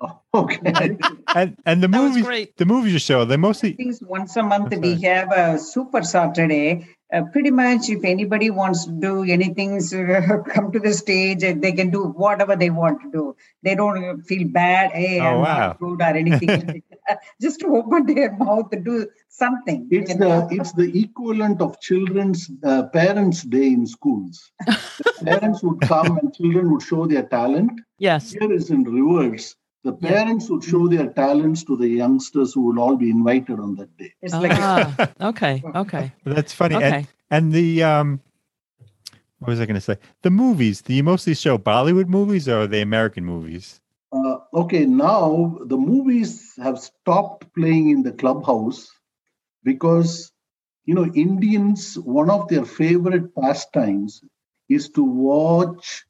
Oh, okay. And and the That was movies great. the movies you show, they mostly things once a month That's we right. have a super saturday uh, pretty much if anybody wants to do anything so, come to the stage and they can do whatever they want to do they don't feel bad hey Oh, i'm wow. not good or anything just to open their mouth to do something It's you the know. it's the equivalent of children's uh, parents' day in schools. parents would come and children would show their talent. Yes. Here is in reverse. The Yeah. parents would show their talents to the youngsters who would all be invited on that day. it's like Ah, okay. Okay. that's funny. Okay. and the um what was I gonna say? The movies, do you mostly show Bollywood movies or are they American movies? Okay, now the movies have stopped playing in the clubhouse because, you know, Indians, one of their favorite pastimes is to watch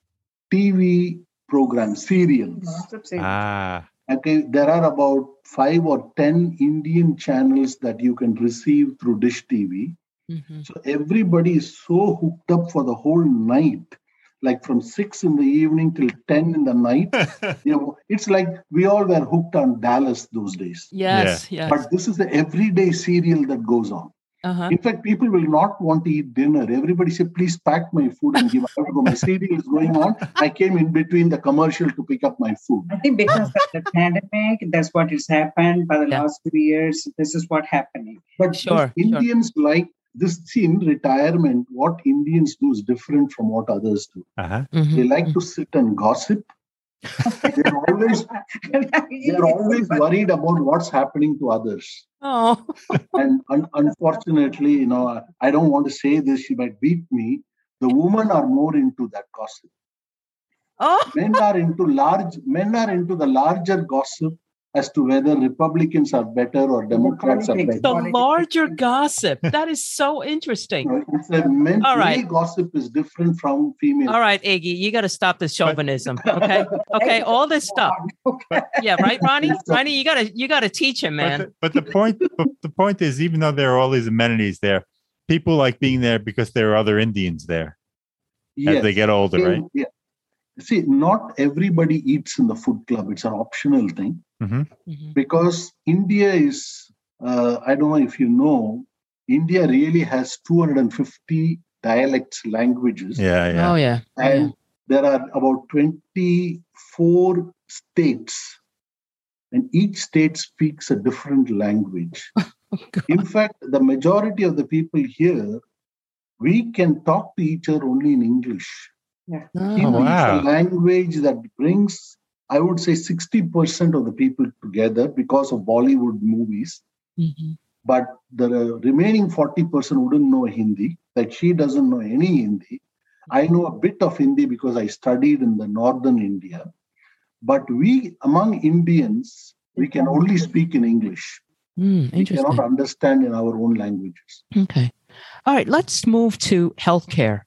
TV programs, serials. lots of things. Ah, Okay, there are about five or 10 Indian channels that you can receive through Dish TV. Mhm. So everybody is so hooked up for the whole night, like from six in the evening till 10 in the night. you know, it's like we all were hooked on Dallas those days. Yes. Yes. But this is the everyday serial that goes on. Uh-huh. In fact, people will not want to eat dinner. Everybody say, please pack my food and give. I have to go. My serial is going on. I came in between the commercial to pick up my food. I think because of the pandemic, that's what has happened By the Yeah. last two years. This is what happening. But Sure, this sure. Indians like this. See, in retirement, what Indians do is different from what others do. uh-huh. Mhm. They like to sit and gossip. they're always they're always worried about what's happening to others. Oh. And un- unfortunately, you know, I- I don't want to say this. She might beat me. The women are more into that gossip. Oh. Men are into large. Men are into the larger gossip as to whether Republicans are better or Democrats are better. The larger gossip. That is so interesting. You It's a men, All right. male gossip is different from female. All right, Iggy, you got to stop this chauvinism. Okay. Okay. All this stuff. Yeah. Right, Rani? Rani, you got to, you got to teach him, But man. the, but the point but the point is even though there are all these amenities there, people like being there because there are other Indians there as they get older, right? Yeah. See, not everybody eats in the food club. It's an optional thing hmm Mhm. because India is, uh, I don't know if you know, India really has 250 dialects, languages, Yeah, yeah. Oh, yeah. and there are about 24 states, and each state speaks a different language. In fact, the majority of the people here, we can talk to each other only in English. Yeah. Hindi Oh, wow. is a language that brings, I would say, 60% of the people together because of Bollywood movies. Mhm. But the remaining 40% wouldn't know Hindi. Like she doesn't know any Hindi. I know a bit of Hindi because I studied in the northern India. But we, among Indians, we can only speak in English. Mm, We cannot understand in our own languages. Okay. All right. Let's move to healthcare.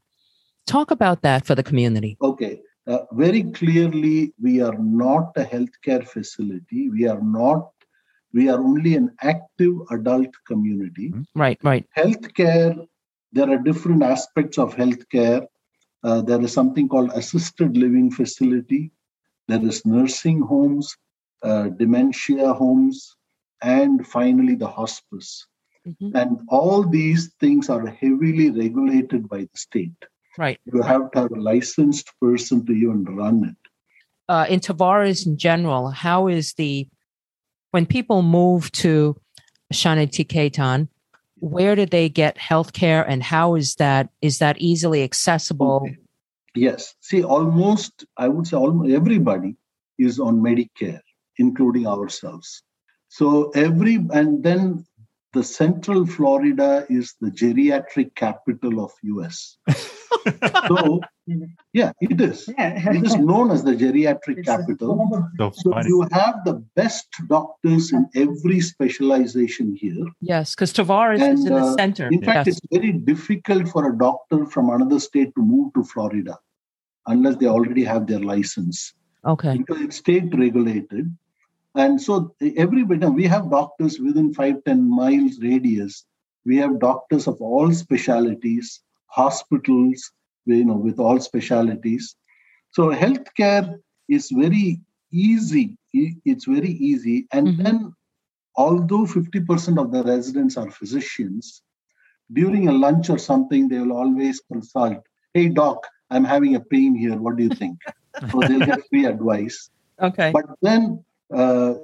Talk about that for the community. Okay. Uh, very clearly, we are not a healthcare facility. We are not, we are only an active adult community. Right. Right. Healthcare, there are different aspects of healthcare. Uh, there is something called assisted living facility, there is nursing homes, uh, dementia homes, and finally the hospice. Mhm. And all these things are heavily regulated by the state. Right. You have to have a licensed person to even run it. Uh, in Tavares in general, how is the when people move to Shantiniketan, where do they get health care and how is that is that easily accessible? Okay. Yes. See, almost, I would say almost everybody is on Medicare, including ourselves. So every, and then the central Florida is the geriatric capital of US. so, yeah, it is. It is known as the geriatric It's capital. So So you have the best doctors in every specialization here. Yes, because Tavares is in the uh, center. In fact, yes. it's very difficult for a doctor from another state to move to Florida unless they already have their license Okay. because it's state regulated. And so everybody, we have doctors within five ten miles radius. We have doctors of all specialities, hospitals, you know, with all specialities. So healthcare is very easy. It's very easy. And Mhm. then, although 50% of the residents are physicians, during a lunch or something, they will always consult, hey, doc, I'm having a pain here. What do you think? so they'll get free advice. Okay. But then uh,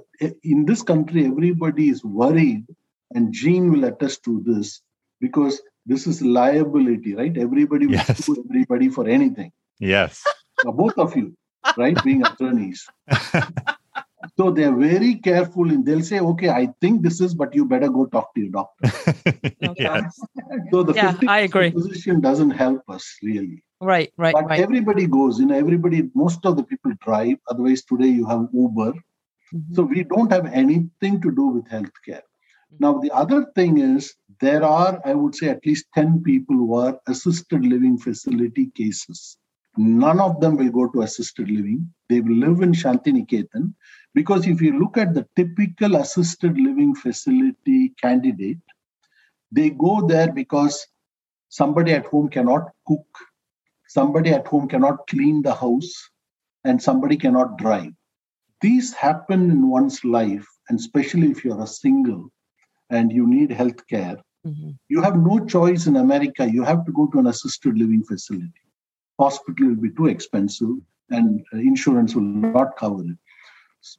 in this country, everybody is worried, and Jean will attest to this because this is liability, right? Everybody will Yes. sue everybody for anything. Yes. Uh, both of you, right? Being attorneys. So they're very careful and they'll say, okay, I think this is, but you better go talk to your doctor. yes. So the Yeah, 50 I agree. position doesn't help us really. Right, right, but right. everybody goes, you know, everybody, most of the people drive. Otherwise, today you have Uber. Mhm. So we don't have anything to do with healthcare. Now, the other thing is there are, I would say, at least 10 people who are assisted living facility cases. None of them will go to assisted living. They will live in Shantiniketan because if you look at the typical assisted living facility candidate, they go there because somebody at home cannot cook, somebody at home cannot clean the house, and somebody cannot drive these happen in one's life, and especially if you're a single and you need health care, Mhm. you have no choice in America. You have to go to an assisted living facility. Hospital will be too expensive, and uh, insurance will not cover it.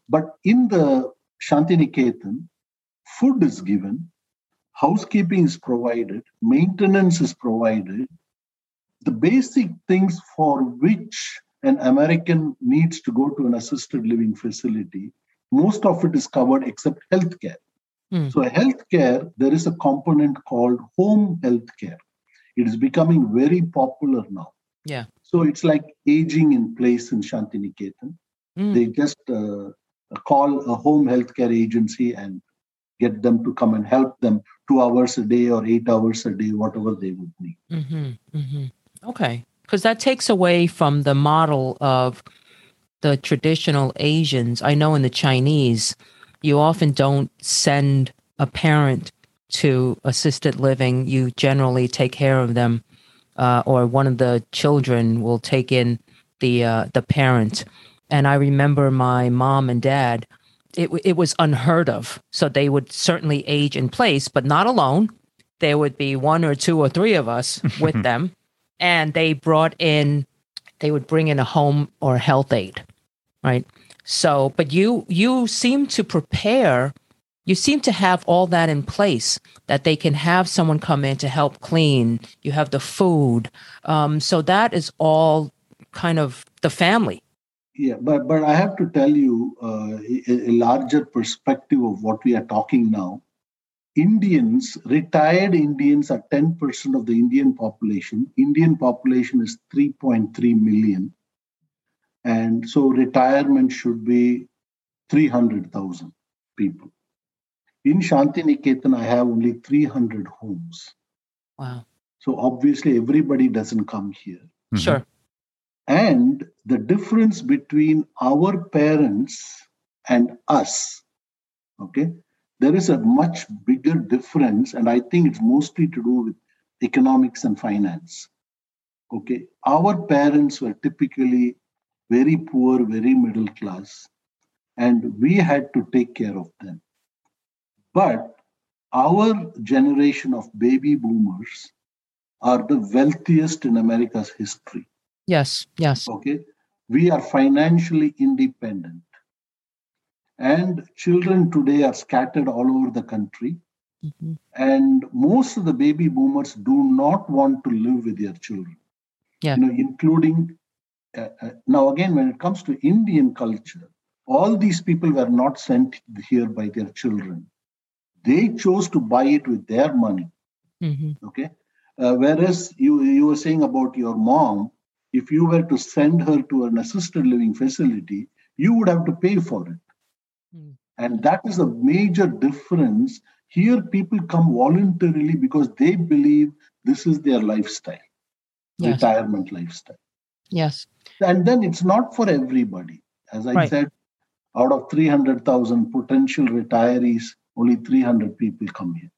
But in the Shantiniketan, food is given, housekeeping is provided, maintenance is provided. The basic things for which an American needs to go to an assisted living facility, most of it is covered except healthcare. Hmm. So, healthcare, there is a component called home healthcare. It is becoming very popular now. Yeah. So, it's like aging in place in Shantiniketan. Mm. They just uh, call a home healthcare agency and get them to come and help them two hours a day or eight hours a day, whatever they would need. hmm hmm Okay, because that takes away from the model of the traditional Asians. I know in the Chinese, you often don't send a parent to assisted living. You generally take care of them, uh, or one of the children will take in the uh, the parent. And I remember my mom and dad. It it was unheard of. So they would certainly age in place, but not alone. There would be one or two or three of us with them, and they brought in. They would bring in a home or health aide, right? So, but you you seem to prepare you seem to have all that in place that they can have someone come in to help clean. You have the food. Um, so that is all kind of the family. Yeah, but but I have to tell you uh, a, a larger perspective of what we are talking now. Indians, retired Indians are 10% of the Indian population. Indian population is 3.3 million. And so retirement should be 300,000 people. In Shanti Niketan, I have only 300 homes. Wow. So obviously, everybody doesn't come here. Mhm. Sure. And the difference between our parents and us, okay, there is a much bigger difference. And I think it's mostly to do with economics and finance. Okay. Our parents were typically very poor, very middle class, and we had to take care of them. But our generation of baby boomers are the wealthiest in America's history. Yes. Yes. Okay. We are financially independent. And children today are scattered all over the country. Mm-hmm. And most of the baby boomers do not want to live with their children. Yeah. You know, including uh, uh, now again, when it comes to Indian culture, all these people were not sent here by their children. They chose to buy it with their money. Mm-hmm. Okay. Uh, whereas you you were saying about your mom, if you were to send her to an assisted living facility, you would have to pay for it. Mm. And that is a major difference. Here, people come voluntarily because they believe this is their lifestyle, Yes. retirement lifestyle. Yes. And then it's not for everybody. As I Right. said, out of 300,000 potential retirees, only 300 people come here.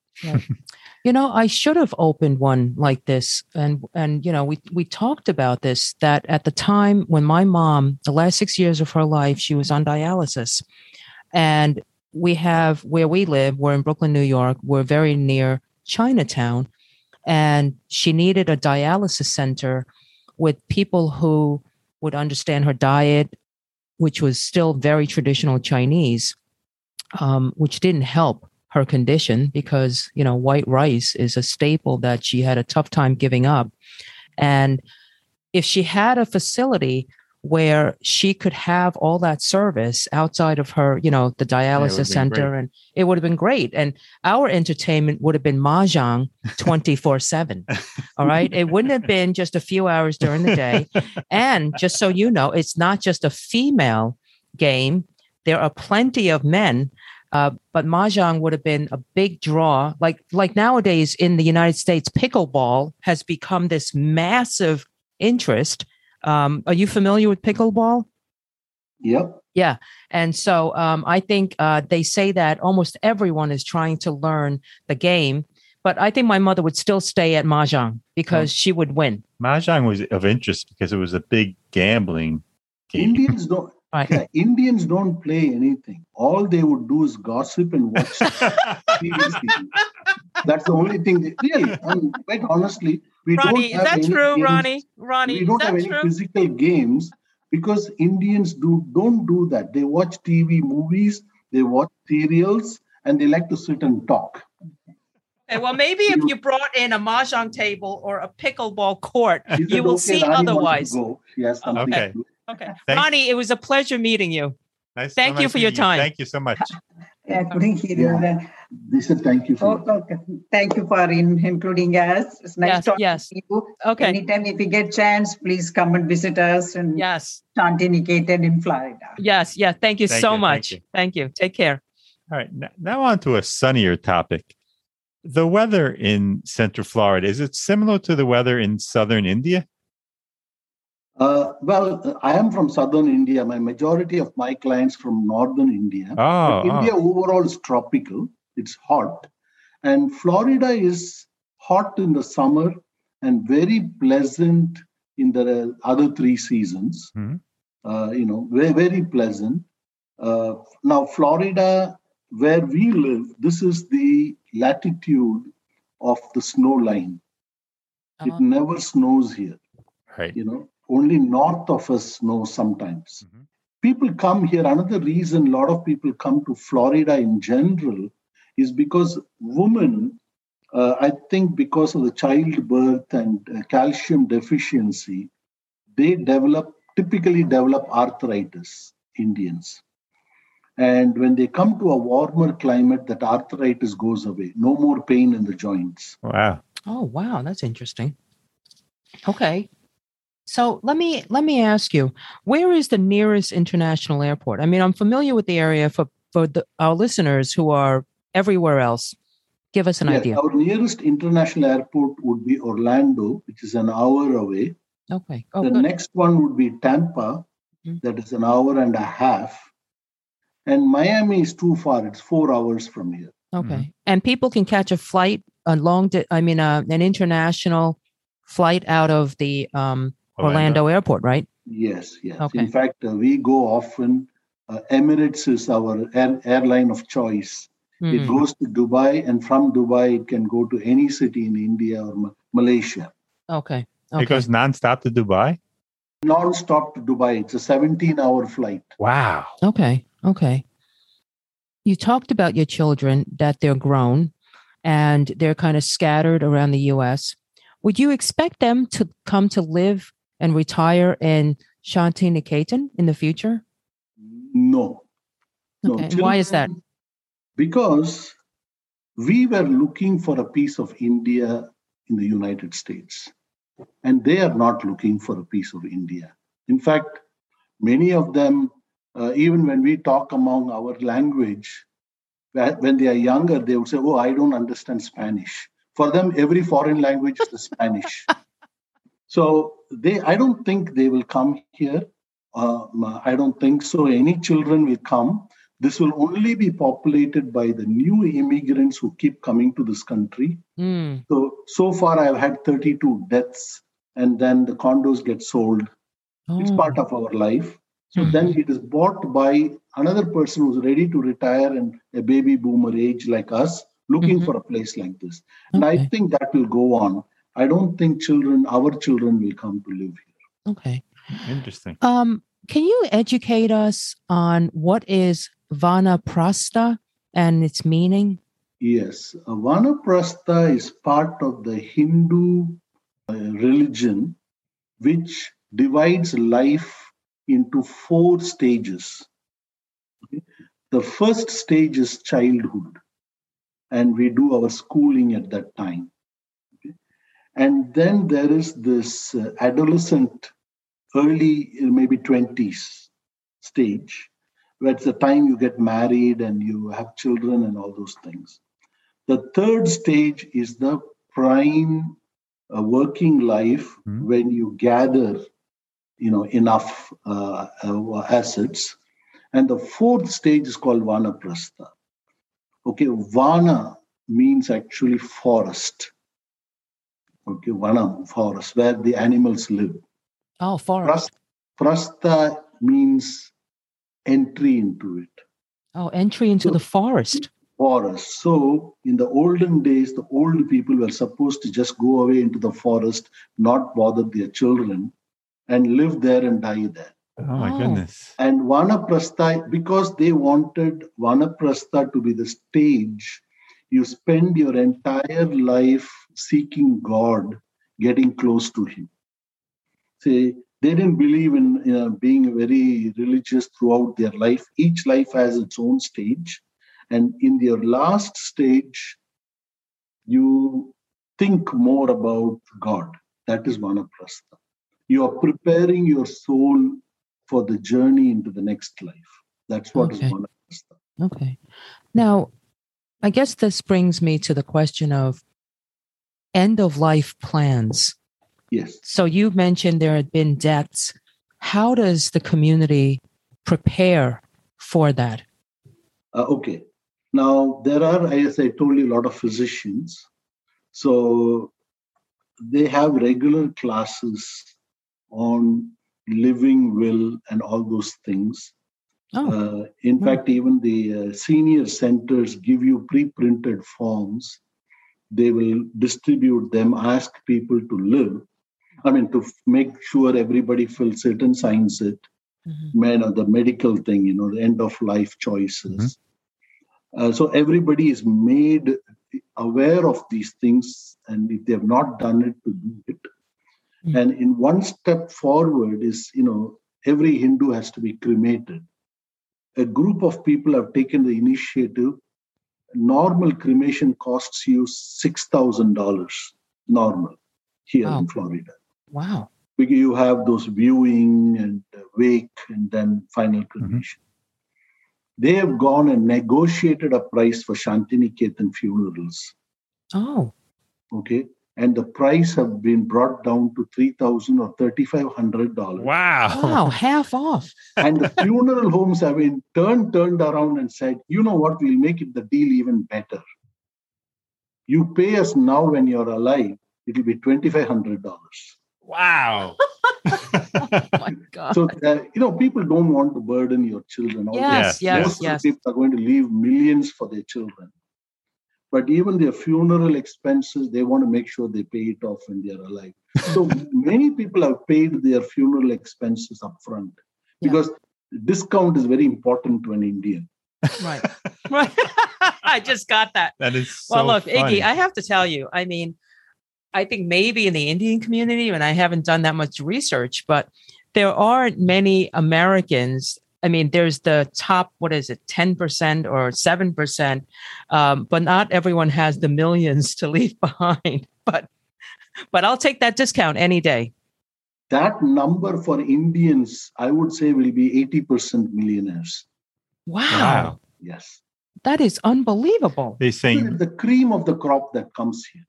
You know, I should have opened one like this, and and you know, we we talked about this that at the time when my mom, the last six years of her life, she was on dialysis, and we have where we live. We're in Brooklyn, New York. We're very near Chinatown, and she needed a dialysis center with people who would understand her diet, which was still very traditional Chinese, um, which didn't help her condition because you know white rice is a staple that she had a tough time giving up and if she had a facility where she could have all that service outside of her you know the dialysis center great. and it would have been great and our entertainment would have been mahjong 24/7 all right it wouldn't have been just a few hours during the day and just so you know it's not just a female game there are plenty of men uh, but mahjong would have been a big draw. Like like nowadays in the United States, pickleball has become this massive interest. Um, are you familiar with pickleball? Yep. Yeah, and so um, I think uh, they say that almost everyone is trying to learn the game. But I think my mother would still stay at mahjong because she would win. Mahjong was of interest because it was a big gambling game. Indians don't. Right? Yeah, Indians don't play anything. All they would do is gossip and watch TV series. That's the only thing. They, really, I mean, quite honestly, we Rani, don't is that true, games- Rani? Rani, We don't that have any true? physical games because Indians do don't do that. They watch TV movies, they watch serials, and they like to sit and talk. Okay, well, maybe if you brought in a mahjong table or a pickleball court, Is you will okay? see Rani otherwise. go. She has Okay. Okay, Thank- Rani, it was a pleasure meeting you. Nice, Thank so you nice for your meeting time. Thank you so much. I couldn't hear you. Yeah. then. They said thank you for Oh, okay. Thank you for in, including us. It's nice Yes, talking yes. to you. Okay. Anytime if you get chance, please come and visit us and Yes. Shantiniketan in Florida. Yes. Yeah. Thank you Thank so you, thank much. you. Thank you. Take care. All right, n- now on to a sunnier topic. The weather in Central Florida is it similar to the weather in Southern India? Uh, well, I am from southern India. My majority of my clients from northern India. Oh, But India oh. overall is tropical. It's hot, and Florida is hot in the summer and very pleasant in the other three seasons. Mhm. Uh, you know, very very pleasant. Uh, now, Florida, where we live, this is the latitude of the snow line. It Uh-huh. never snows here right. you know only north of us know sometimes Mhm. people come here. Another reason a lot of people come to Florida in general is because women, uh, I think, because of the childbirth and uh, calcium deficiency, they develop typically develop arthritis. Indians. And when they come to a warmer climate, that arthritis goes away. No more pain in the joints. Wow. Oh, wow, that's interesting. Okay. So let me let me ask you, where is the nearest international airport? I mean, I'm familiar with the area for for the, our listeners who are everywhere else. Give us an yes, idea. Our nearest international airport would be Orlando, which is an hour away. Okay. Oh, the good. next one would be Tampa, Mhm. that is an hour and a half. And Miami is too far; it's four hours from here. Okay. And people can catch a flight, a long, di- I mean, uh, an international flight out of the um, Orlando. airport, right? Yes, yes. Okay. In fact, uh, we go often. Uh, Emirates is our air, airline of choice. It Hmm. goes to Dubai, and from Dubai, it can go to any city in India or Ma- Malaysia. Okay. Okay. It goes nonstop to Dubai. Non-stop to Dubai. It's a 17-hour flight. Wow. Okay. Okay. You talked about your children that they're grown and they're kind of scattered around the US. Would you expect them to come to live and retire in Shanti Niketan in the future? No. No. Okay. Why is that? Because we were looking for a piece of India in the United States, and they are not looking for a piece of India. In fact, many of them, uh, even when we talk among our language, when they are younger, they would say, Oh, I don't understand Spanish. For them, every foreign language is the Spanish. So they, I don't think they will come here. Um, I don't think so. Any children will come. This will only be populated by the new immigrants who keep coming to this country. Hmm. So so far, I've had 32 deaths, and then the condos get sold. It's Oh. part of our life. So Mhm. then it is bought by another person who's ready to retire and a baby boomer age like us, looking Mhm. for a place like this. And I think that will go on. I don't think children, our children, will come to live here. Okay. Interesting. Um, can you educate us on what is Vanaprastha and its meaning? Yes, uh, Vanaprastha is part of the Hindu uh, religion, which divides life into four stages. Okay? The first stage is childhood, and we do our schooling at that time. And then there is this uh, adolescent, early, uh, maybe 20s stage, where it's the time you get married and you have children and all those things. The third stage is the prime uh, working life Hmm. when you gather, you know, enough uh, uh, assets. And the fourth stage is called Vanaprastha. Okay, Vana means actually forest. Okay, Vana, forest, where the animals live. Oh, forest. Pras- Prastha means entry into it. Oh, entry into the forest. forest. So, in the olden days, the old people were supposed to just go away into the forest, not bother their children, and live there and die there. Oh my Oh. goodness. And Vanaprastha, because they wanted Vanaprastha to be the stage, you spend your entire life seeking God, getting close to Him. See, they didn't believe in you know, being very religious throughout their life. Each life has its own stage. And in your last stage, you think more about God. That is Vanaprastha. You are preparing your soul for the journey into the next life. That's what is Okay. Vanaprastha. Okay. Now, I guess this brings me to the question of end of life plans. Yes. So you mentioned there had been deaths. How does the community prepare for that? Uh, okay. Now, there are, as I told you, a lot of physicians. So they have regular classes on living will and all those things. Oh, Uh, in Hmm. fact, even the uh, senior centers give you pre printed forms. They will distribute them, ask people to live. I mean, to make sure everybody fills it and signs it. Mhm. men or the medical thing, you know, the end of life choices. Uh, so everybody is made aware of these things, and if they have not done it, to do it. Mm. And in one step forward is, you know, every Hindu has to be cremated. A group of people have taken the initiative. Normal cremation costs you six thousand dollars. Normal here Wow. in Florida Wow. because you have those viewing and uh, wake and then final cremation. They have gone and negotiated a price for Shantiniketan funerals. Oh. Okay. And the price have been brought down to three thousand or thirty-five hundred dollars. Wow. Wow. Half off. And the funeral homes have been turned turned around and said, you know what, we'll make it the deal even better. You pay us now when you're alive, it'll be twenty-five hundred dollars. Wow. Oh my God. So, uh, you know, people don't want to burden your children. Although yes. Yes, Yes. Most yes. Of people are going to leave millions for their children. But even their funeral expenses, they want to make sure they pay it off when they're alive. So many people have paid their funeral expenses upfront Yeah. because discount is very important to an Indian. Right. Right. I just got that. That is so well, look, funny. Iggy, I have to tell you, I mean, I think maybe in the Indian community, and I haven't done that much research, but there aren't many Americans. I mean, there's the top, what is it, 10% or 7%, um, but not everyone has the millions to leave behind. But but I'll take that discount any day. That number for Indians, I would say, will be 80% millionaires. Wow. Wow. Yes. That is unbelievable. They It's saying, the cream of the crop that comes here.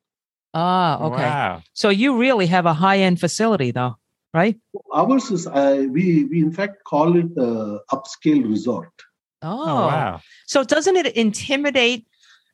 Ah, okay. wow. So you really have a high end facility, though, right? Ours is, uh, we, we in fact call it uh, upscale resort. Oh, Oh, wow. So doesn't it intimidate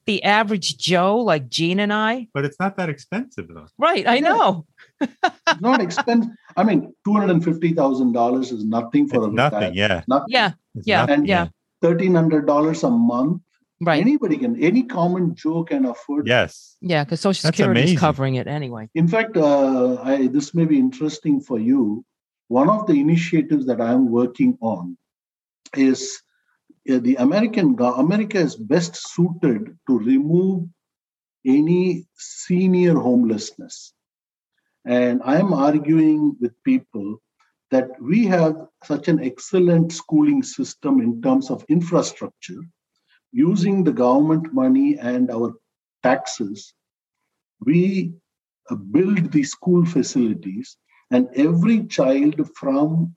the average Joe like Gene and I? But it's not that expensive though. Right, I Yeah. know. It's not expensive. I mean, two hundred and fifty thousand dollars is nothing for It's a nothing. retired- Yeah. Nothing. Yeah, It's Yeah, nothing, yeah. Thirteen hundred dollars a month. Right. Anybody can. Any common Joe can afford. Yes. yeah, because Social That's Security is covering it anyway. In fact, uh, I, this may be interesting for you. One of the initiatives that I am working on is uh, the American America is best suited to remove any senior homelessness. And I am arguing with people that we have such an excellent schooling system in terms of infrastructure, using the government money and our taxes. We uh, build the school facilities, and every child from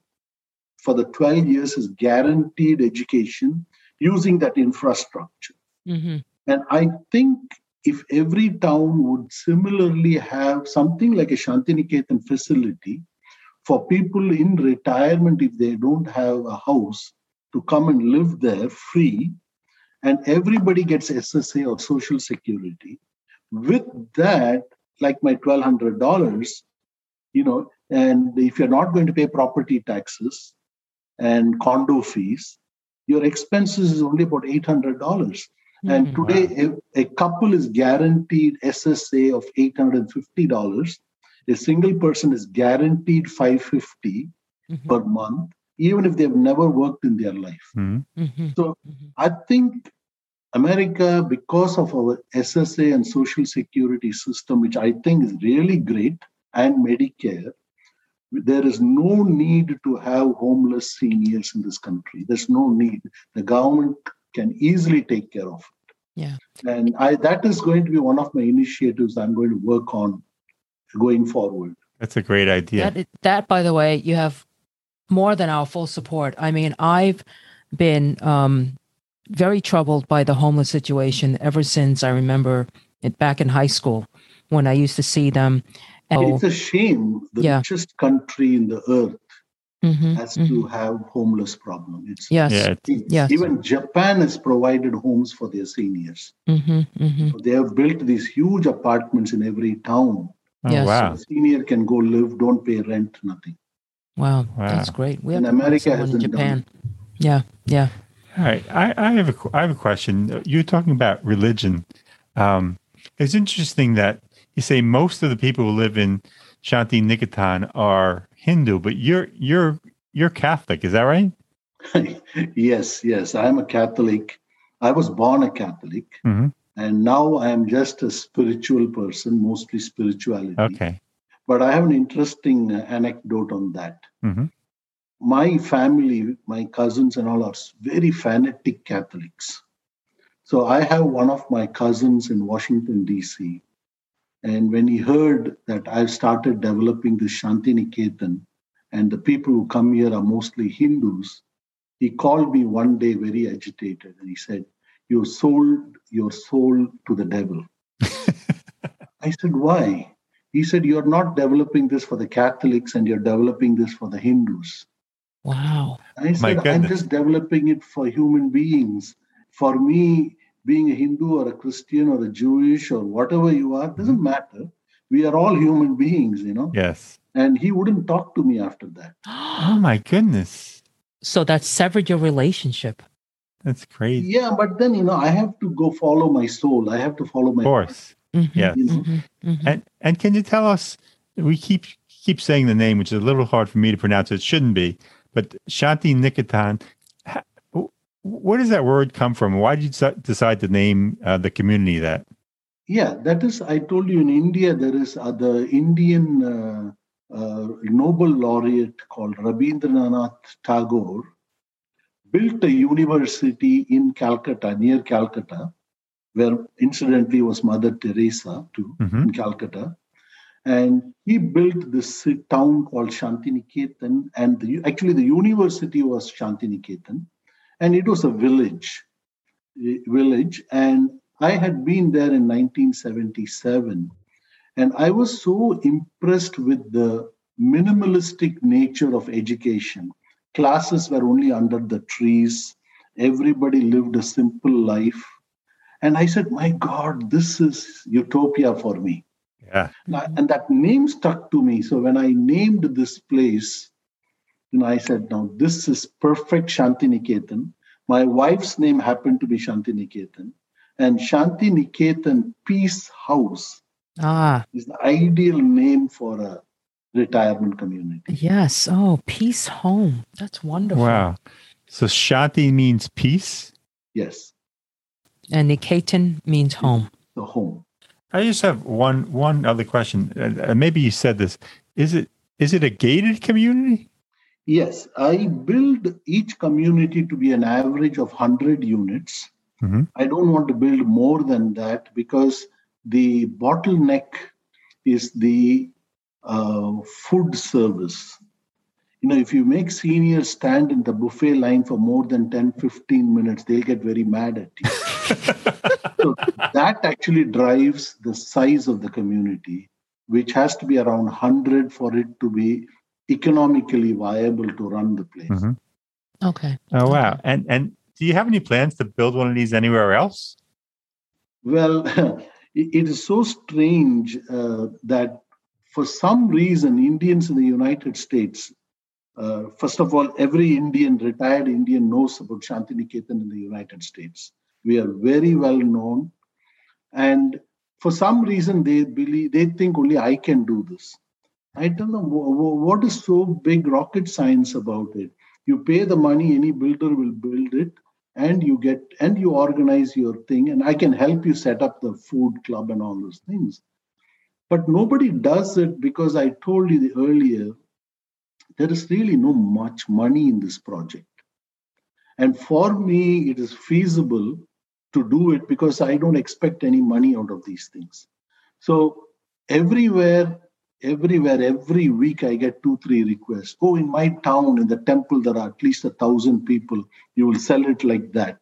for the 12 years is guaranteed education using that infrastructure. hmm And I think if every town would similarly have something like a Shantiniketan facility for people in retirement, if they don't have a house, to come and live there free, and everybody gets SSA or Social Security. With that, like my $1,200, you know, and if you're not going to pay property taxes and condo fees, your expenses is only about $800. And Mhm. today, a, a couple is guaranteed SSA of $850. A single person is guaranteed 550 Mhm. per month, even if they've never worked in their life. Mhm. Mhm. So Mhm. I think America, because of our SSA and Social Security system, which I think is really great, and Medicare, there is no need to have homeless seniors in this country. There's no need. The government can easily take care of it. Yeah. And I that is going to be one of my initiatives I'm going to work on going forward. That's a great idea. That, that, by the way, you have more than our full support. I mean, I've been um, very troubled by the homeless situation ever since I remember it back in high school when I used to see them. And, It's a shame the Yeah. richest country in the earth Mhm, has mhm. to have homeless problem. It's yes, yeah. it's- Yes. Even Japan has provided homes for their seniors. Mhm, mhm. They have built these huge apartments in every town. Oh, Yes. wow. The senior can go live, don't pay rent, nothing. Wow, Wow. that's great. We And have to find America someone in hasn't done Japan. Yeah, yeah. All right. I, I have a I have a question. You're talking about religion. Um, it's interesting that you say most of the people who live in Shanti Niketan are Hindu, but you're you're you're Catholic, is that right? yes, yes. I'm a Catholic. I was born a Catholic, Mhm. and now I am just a spiritual person, mostly spirituality. Okay. But I have an interesting uh, anecdote on that. Mhm. My family, my cousins, and all are very fanatic Catholics. So I have one of my cousins in Washington, D.C. And when he heard that I've started developing the Shantiniketan and the people who come here are mostly Hindus, he called me one day very agitated and he said, You sold your soul to the devil. I said, Why? He said, You're not developing this for the Catholics and you're developing this for the Hindus. Wow. I said, I'm just developing it for human beings. For me, being a Hindu or a Christian or a Jewish or whatever you are, doesn't matter. We are all human beings, you know. Yes. And he wouldn't talk to me after that. Oh my goodness. so that severed your relationship. That's crazy. Yeah, but then, you know, I have to go follow my soul. I have to follow my Of course. Mhm, Yes. You know? mhm, mhm. And and can you tell us? We keep keep saying the name, which is a little hard for me to pronounce. It shouldn't be, but Shanti Niketan. Where does that word come from? Why did you decide to name uh, the community that? Yeah, that is, I told you in India, there is uh, the Indian uh, uh, Nobel laureate called Rabindranath Tagore built a university in Calcutta, near Calcutta, where incidentally was Mother Teresa too, Mhm. in Calcutta. And he built this town called Shantiniketan, and the, actually the university was Shantiniketan, and it was a village, eh, village. And I had been there in 1977, and I was so impressed with the minimalistic nature of education. Classes were only under the trees. Everybody lived a simple life. And I said, My God, this is utopia for me. Yeah. Now, and that name stuck to me. So when I named this place, you know, I said, now this is perfect Shantiniketan. My wife's name happened to be Shantiniketan. And Shantiniketan Peace House Ah, is the ideal name for a retirement community. yes. Oh, peace home. That's wonderful. Wow. So Shanti means peace. Yes, And Niketan means home. the home. I just have one one other question. Uh, uh, maybe you said this. Is it is it a gated community? Yes, I build each community to be an average of 100 units. Mhm. I don't want to build more than that because the bottleneck is the uh, food service. You know, if you make seniors stand in the buffet line for more than 10, 15 minutes, they'll get very mad at you. so that actually drives the size of the community, which has to be around 100 for it to be economically viable to run the place. Mhm. Okay. Oh wow. And and do you have any plans to build one of these anywhere else? Well, it it is so strange uh, that for some reason, Indians in the United States, uh, first of all, every Indian, retired Indian, knows about Shantiniketan in the United States. We are very well known. And for some reason, they believe, they think only I can do this. I wh- wh- what is so big rocket science about it. You pay the money, any builder will build it and you get and you organize your thing and i can help you set up the food club and all those things but nobody does it because i told you earlier there is really no much money in this project. And for me it is feasible to do it because i don't expect any money out of these things. So everywhere everywhere every week i get two three requests. Oh in my town in the temple there are at least a thousand people. You will sell it like that.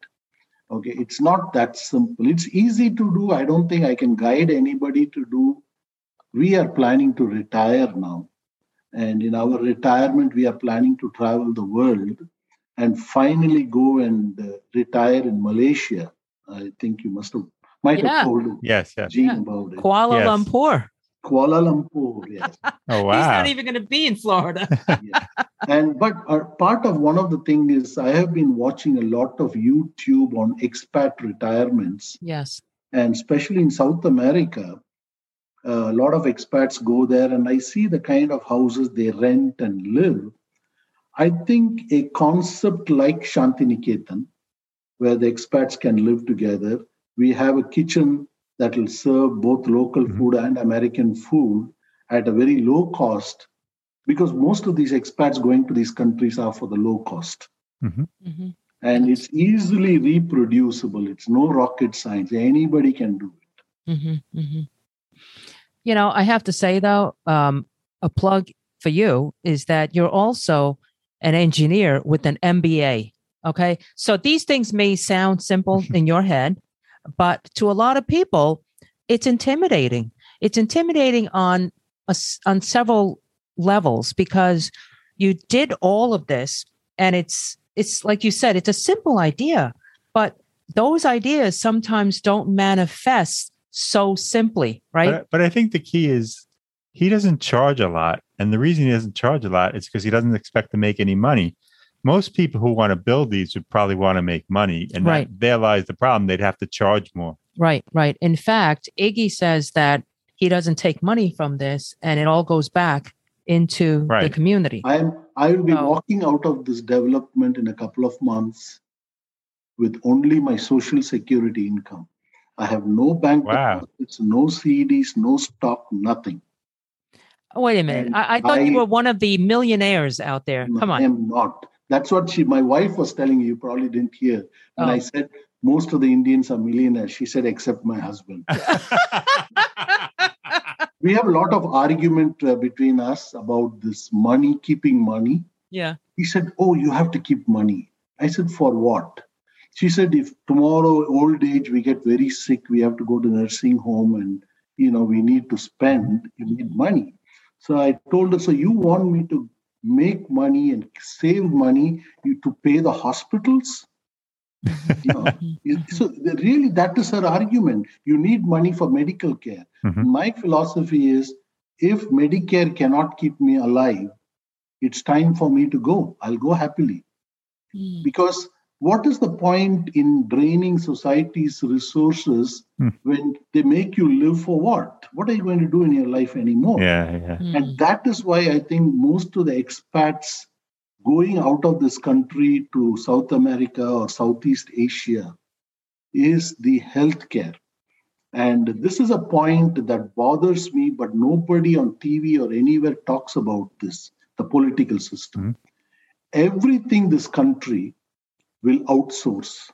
Okay it's not that simple. It's easy to do. I don't think i can guide anybody to do. We are planning to retire now and in our retirement we are planning to travel the world and finally go and uh, retire in malaysia i think you must have might Yeah. have told Yes, yes. Jean Yeah. about it Kuala Yes. Lumpur. kuala lumpur yes Oh wow. He's not even going to be in Florida. yeah. and but uh, part of one of the thing is i have been watching a lot of youtube on expat retirements yes. and especially in south america a lot of expats go there and i see the kind of houses they rent and live I think a concept like Shantiniketan, where the expats can live together, we have a kitchen that will serve both local Mhm. food and American food at a very low cost, because most of these expats going to these countries are for the low cost. Mhm. And it's easily reproducible. It's no rocket science. Anybody can do it. You know, I have to say though, um, a plug for you is that you're also an engineer with an MBA. Okay. So these things may sound simple in your head, but to a lot of people, it's intimidating. It's intimidating on a on several levels because you did all of this and it's it's like you said, it's a simple idea, but those ideas sometimes don't manifest so simply, right? But, but I think the key is he doesn't charge a lot. And the reason he doesn't charge a lot is because he doesn't expect to make any money. Most people who want to build these would probably want to make money. And Right. that, there lies the problem. They'd have to charge more. Right, right. In fact, Iggy says that he doesn't take money from this and it all goes back into the community. I am I will be walking out of this development in a couple of months with only my social security income. I have no bank Wow. deposits, no CDs, no stock, nothing. Oh, wait a minute. I, I thought you were one of the millionaires out there. Come on. I am not. That's what she, my wife was telling you. You probably didn't hear. And Oh. I said most of the Indians are millionaires, she said, except my husband. we have a lot of argument uh, between us about this money, keeping money. Yeah. He said, Oh, you have to keep money. I said, For what? She said, If tomorrow, old age, we get very sick, we have to go to nursing home and, you know, we need to spend, you need money. So I told her, So you want me to make money and save money you, to pay the hospitals? You know, so really, that is her argument. You need money for medical care. Mhm. My philosophy is if Medicare cannot keep me alive, it's time for me to go. I'll go happily. Mm. Because what is the point in draining society's resources Hmm. when they make you live for what? What are you going to do in your life anymore? yeah, yeah. Mm. And that is why I think most of the expats going out of this country to South America or Southeast Asia is the healthcare. And this is a point that bothers me, but nobody on TV or anywhere talks about this the political system. Everything this country will outsource,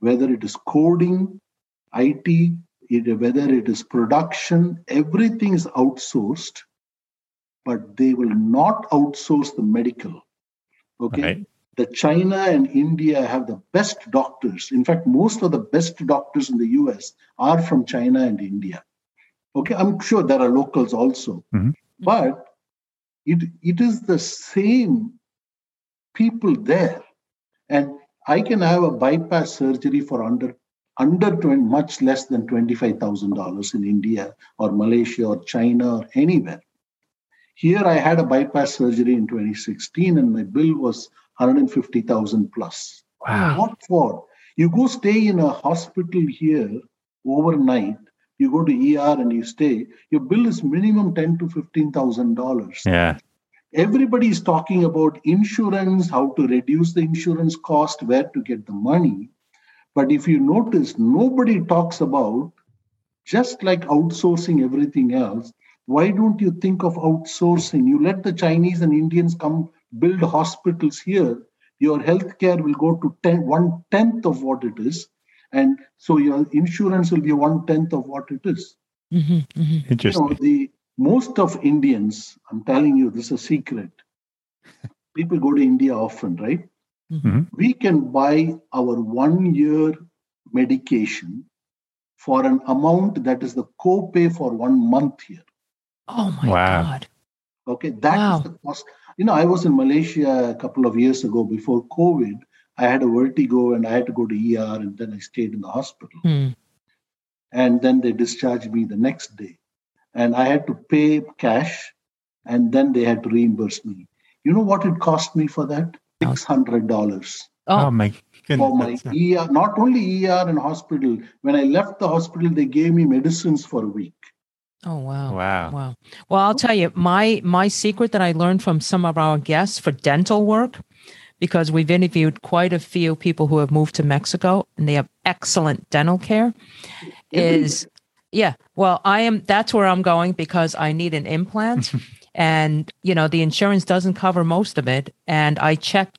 whether it is coding, IT, it- whether it is production, everything is outsourced, but they will not outsource the medical. Okay. Right. The China and India have the best doctors. In fact, most of the best doctors in the US are from China and India. Okay, I'm sure there are locals also, Mhm. but it, it is the same people there. And I can have a bypass surgery for under under 20, much less than $25,000 in India or Malaysia or China or anywhere. Here I had a bypass surgery in 2016 and my bill was 150,000 plus. Wow. What for? You go stay in a hospital here overnight. You go to ER and you stay. Your bill is minimum ten to fifteen thousand dollars. Yeah. Everybody is talking about insurance, how to reduce the insurance cost, where to get the money. But if you notice, nobody talks about just like outsourcing everything else. Why don't you think of outsourcing? You let the Chinese and Indians come build hospitals here. Your healthcare will go to 10, one tenth of what it is. And so your insurance will be one tenth of what it is. Mhm, mhm. You know, Interesting. the most of Indians, I'm telling you, this is a secret. People go to India often, right? Mhm. We can buy our one year medication for an amount that is the co-pay for one month here. Oh my Wow. God. Okay, that is Wow. the cost. You know, I was in Malaysia a couple of years ago before COVID. I had a vertigo and I had to go to ER and then I stayed in the hospital. Hmm. and then they discharged me the next day and i had to pay cash and then they had to reimburse me you know what it cost me for that $600 Oh, Oh, my goodness. for my er not only er and hospital when i left the hospital they gave me medicines for a week Oh wow. Wow. Wow. Well, I'll tell you, my my secret that I learned from some of our guests for dental work, because we've interviewed quite a few people who have moved to Mexico and they have excellent dental care, is yeah. Well, I am that's where I'm going because I need an implant. and you know, the insurance doesn't cover most of it. And I checked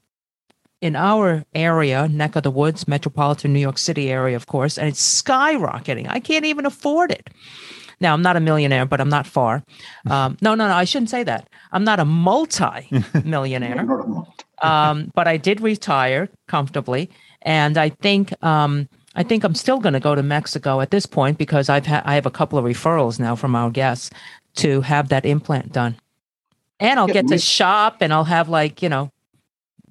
in our area, neck of the woods, metropolitan New York City area, of course, and it's skyrocketing. I can't even afford it. Now, I'm not a millionaire, but I'm not far. Um, no, no, no, I shouldn't say that. I'm not a multi millionaire, Not a month. um, but I did retire comfortably. And I think. Um, I think I'm still going to go to Mexico at this point because I've ha- I have a couple of referrals now from our guests to have that implant done, and I'll Yeah, get to me- shop and I'll have like you know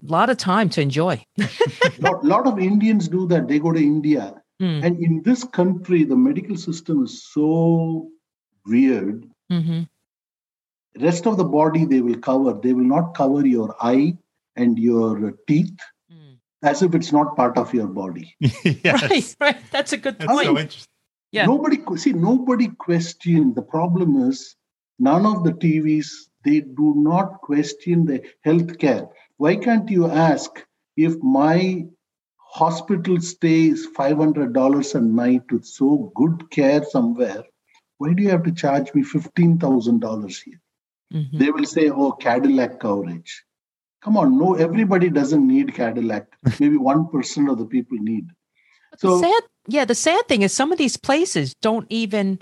a lot of time to enjoy. lot, lot of Indians do that. They go to India. Mm. And in this country, the medical system is so weird. hmm Rest of the body they will cover. They will not cover your eye and your teeth. As if it's not part of your body. yes. Right, right. That's a good That's point. so interesting. Yeah. Nobody see nobody question. The problem is none of the TVs they do not question the health care. Why can't you ask if my hospital stay is five hundred dollars a night with so good care somewhere? Why do you have to charge me fifteen thousand dollars here? Mhm. They will say, "Oh, Cadillac coverage." Come on, no, everybody doesn't need Cadillac. Maybe one percent of the people need. So sad yeah the sad thing is some of these places don't even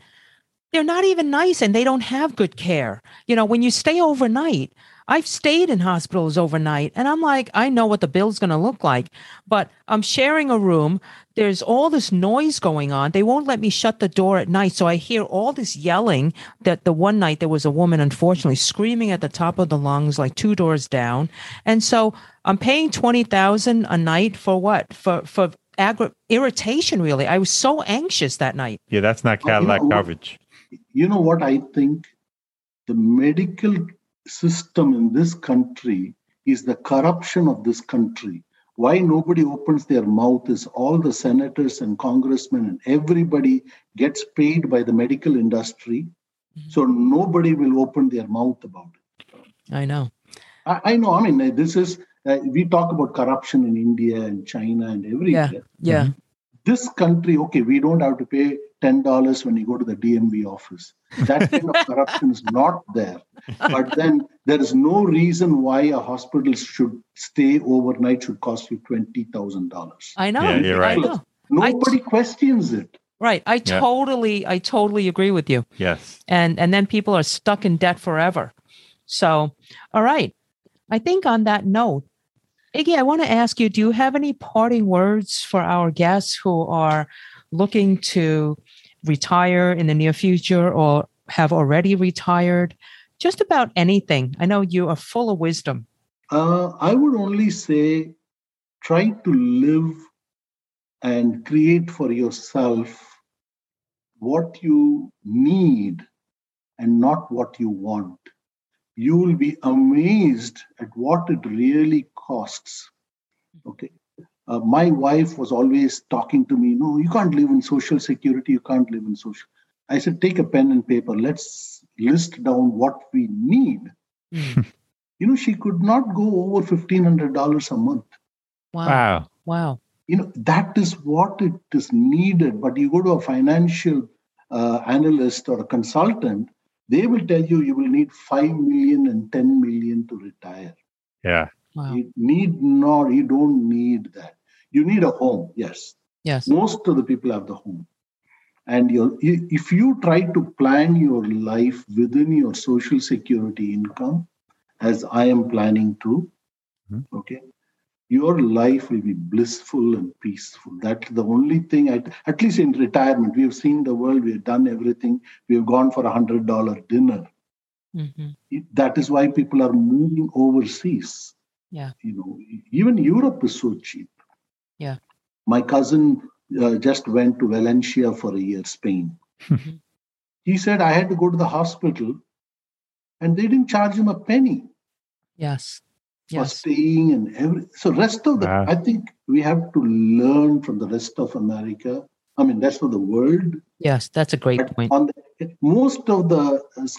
they're not even nice and they don't have good care you know when you stay overnight i've stayed in hospitals overnight and i'm like i know what the bill's going to look like but i'm sharing a room there's all this noise going on. They won't let me shut the door at night. So i hear all this yelling that the one night there was a woman unfortunately screaming at the top of the lungs like two doors down. And so i'm paying 20000 a night for what? For for aggra- irritation really. I was so anxious that night. Yeah, that's not Oh, you know Cadillac coverage. you know what I think? The medical system in this country is the corruption of this country. Why nobody opens their mouth is all the senators and congressmen and everybody gets paid by the medical industry. So nobody will open their mouth about it. i know I, I know. I mean, this is, uh, we talk about corruption in India and China and everywhere. yeah This country, okay, we don't have to pay $10 when you go to the DMV office. That kind of corruption is not there. But then there is no reason why a hospital should stay overnight should cost you $20,000. i know Yeah, you're right. know. Nobody questions it. right i Yeah. totally i totally agree with you Yes. and and then people are stuck in debt forever so all right i think on that note iggy i want to ask you do you have any parting words for our guests who are looking to retire in the near future or have already retired just about anything i know you are full of wisdom Uh, I would only say try to live and create for yourself what you need and not what you want. You will be amazed at what it really costs. Okay. Uh, my wife was always talking to me, no, you can't live in social security, you can't live in social. I said, take a pen and paper, let's list down what we need you know, she could not go over $1,500 a month. wow Wow. wow You know, that is what it is needed. But you go to a financial uh, analyst or a consultant, they will tell you you will need 5 million and 10 million to retire. Yeah. Wow You need not, you don't need that. You need a home, yes. yes Most of the people have the home. And you if you try to plan your life within your social security income, as I am planning to, Mhm. okay, your life will be blissful and peaceful. That's the only thing, I, at least in retirement, we have seen the world, we have done everything, we have gone for a $100 dinner. Mhm. That is why people are moving overseas. Yeah. You know, even Europe is so cheap. Yeah. My cousin uh, just went to Valencia for a year, Spain. Mhm. He said, I had to go to the hospital and they didn't charge him a penny yes for yes staying and every. So, rest of the, Wow. I think we have to learn from the rest of America. I mean, rest of the world. yes that's a great But point on the most of the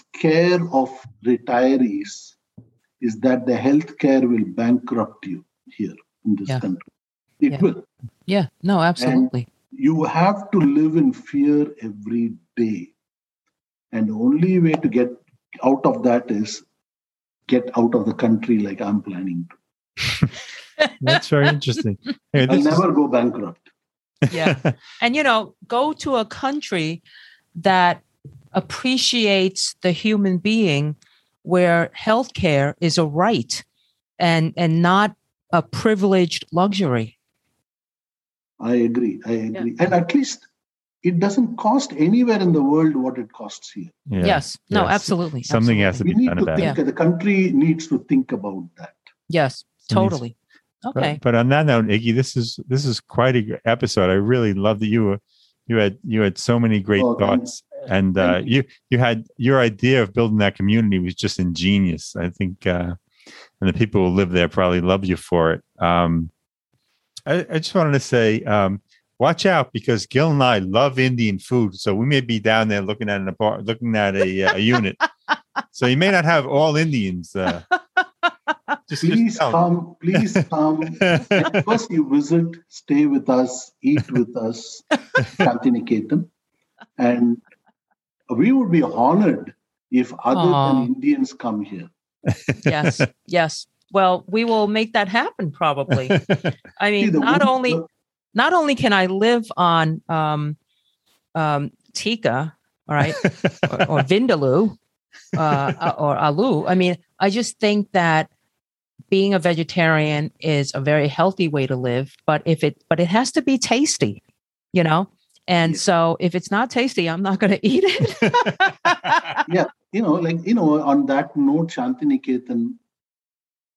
scare of retirees is that the health care will bankrupt you here in this Yeah. country. It Yeah. will. Yeah, no, absolutely. You have to live in fear every day. And the only way to get out of that is get out of the country like I'm planning to. That's very interesting. Hey, I'll this is- never go bankrupt. Yeah. and you know, go to a country that appreciates the human being where healthcare is a right and and not a privileged luxury. I agree. I agree. And at least it doesn't cost anywhere in the world what it costs here. Yeah. Yes. No, Yes. absolutely. Something has to We be need done to about think, it. the country needs to think about that. Yes, totally. Okay. But, on that note, Iggy, this is this is quite a episode. I really love that you were you had you had so many great Oh, thank- thoughts, and uh, you you had your idea of building that community was just ingenious. I think, uh, and the people who live there probably love you for it. Um, I, I just wanted to say, um, watch out because Gil and I love Indian food, so we may be down there looking at an apart, looking at a, uh, a unit. So you may not have all Indians. Uh, just, just Please tell come, please come. them. First, you visit, stay with us, eat with us, Shantiniketan. And we would be honored if other Aw. than Indians come here. yes. Yes. Well, we will make that happen probably. I mean, the not only the- not only can I live on um, um, tikka, all right, or, or vindaloo, uh, or alu. I mean, I just think that being a vegetarian is a very healthy way to live. But if it, but it has to be tasty, you know. And Yeah. so, if it's not tasty, I'm not going to eat it. Yeah. You know, like, you know, on that note, Shantiniketan,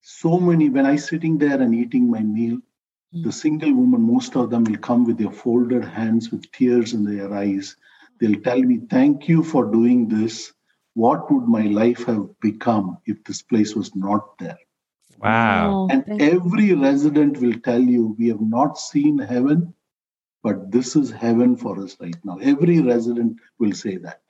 so many, when I sitting there and eating my meal, mm. the single woman, most of them will come with their folded hands with tears in their eyes. They'll tell me, Thank you for doing this. What would my life have become if this place was not there? wow. Oh, And every resident will tell you, We have not seen heaven, but this is heaven for us right now. Every resident will say that.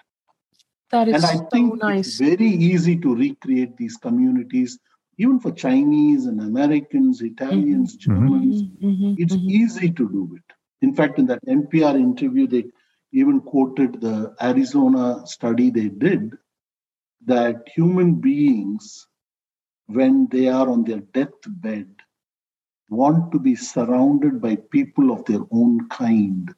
that is and I so think it's very easy to recreate these communities, even for Chinese and Americans, Italians, Mhm. Germans. Mhm, mhm, It's mhm. easy to do it. In fact, in that NPR interview, they even quoted the Arizona study they did that human beings, when they are on their deathbed, want to be surrounded by people of their own kind.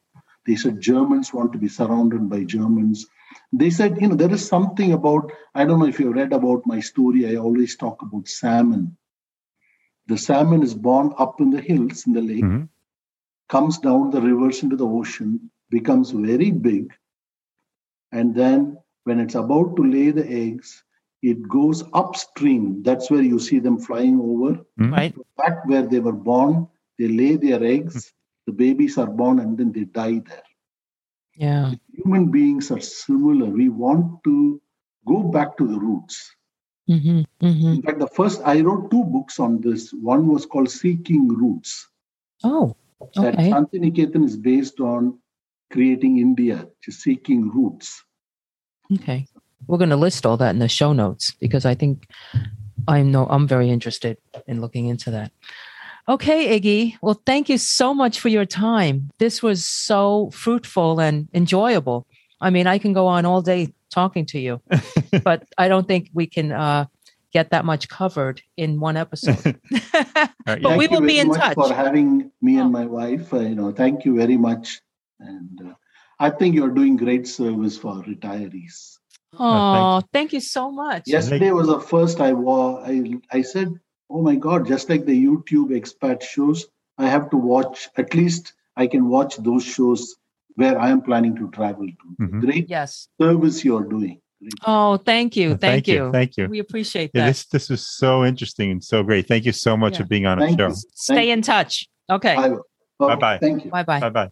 They said Germans want to be surrounded by Germans. They said, you know, there is something about, I don't know if you've read about my story, I always talk about salmon. The salmon is born up in the hills in the lake, Mhm. comes down the rivers into the ocean, becomes very big, and then when it's about to lay the eggs, it goes upstream. That's where you see them flying over. Mhm. Right. Back where they were born, they lay their eggs, the babies are born, and then they die there. Yeah. Human beings are similar. We want to go back to the roots. hmm hmm In fact, the first, I wrote two books on this. One was called Seeking Roots. Oh, That okay. Shantiniketan is based on creating India, just seeking roots. Okay. We're going to list all that in the show notes because I think I know I'm very interested in looking into that. Okay, Iggy. Well, thank you so much for your time. This was so fruitful and enjoyable. I mean, I can go on all day talking to you, but I don't think we can uh, get that much covered in one episode. All right, But yeah. we Thank will you be very in much touch. for having me Oh. and my wife. Uh, you know, thank you very much, and uh, I think you're doing great service for retirees. Oh, thank you so much. Yesterday was the first I wore. I I said, "Oh my God!" Just like the YouTube expat shows, I have to watch at least. I can watch those shows where I am planning to travel to. Mhm. Great Yes. service you're doing. Great. Oh, thank you. Well, Thank, you. Thank you. We appreciate Yeah, that. this this was so interesting and so great. Thank you so much Yeah. for being on the Thank show. you. Stay in touch. Okay. Okay, Bye-bye. Thank you. Bye bye. Bye bye.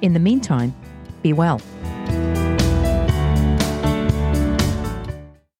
In the meantime, be well.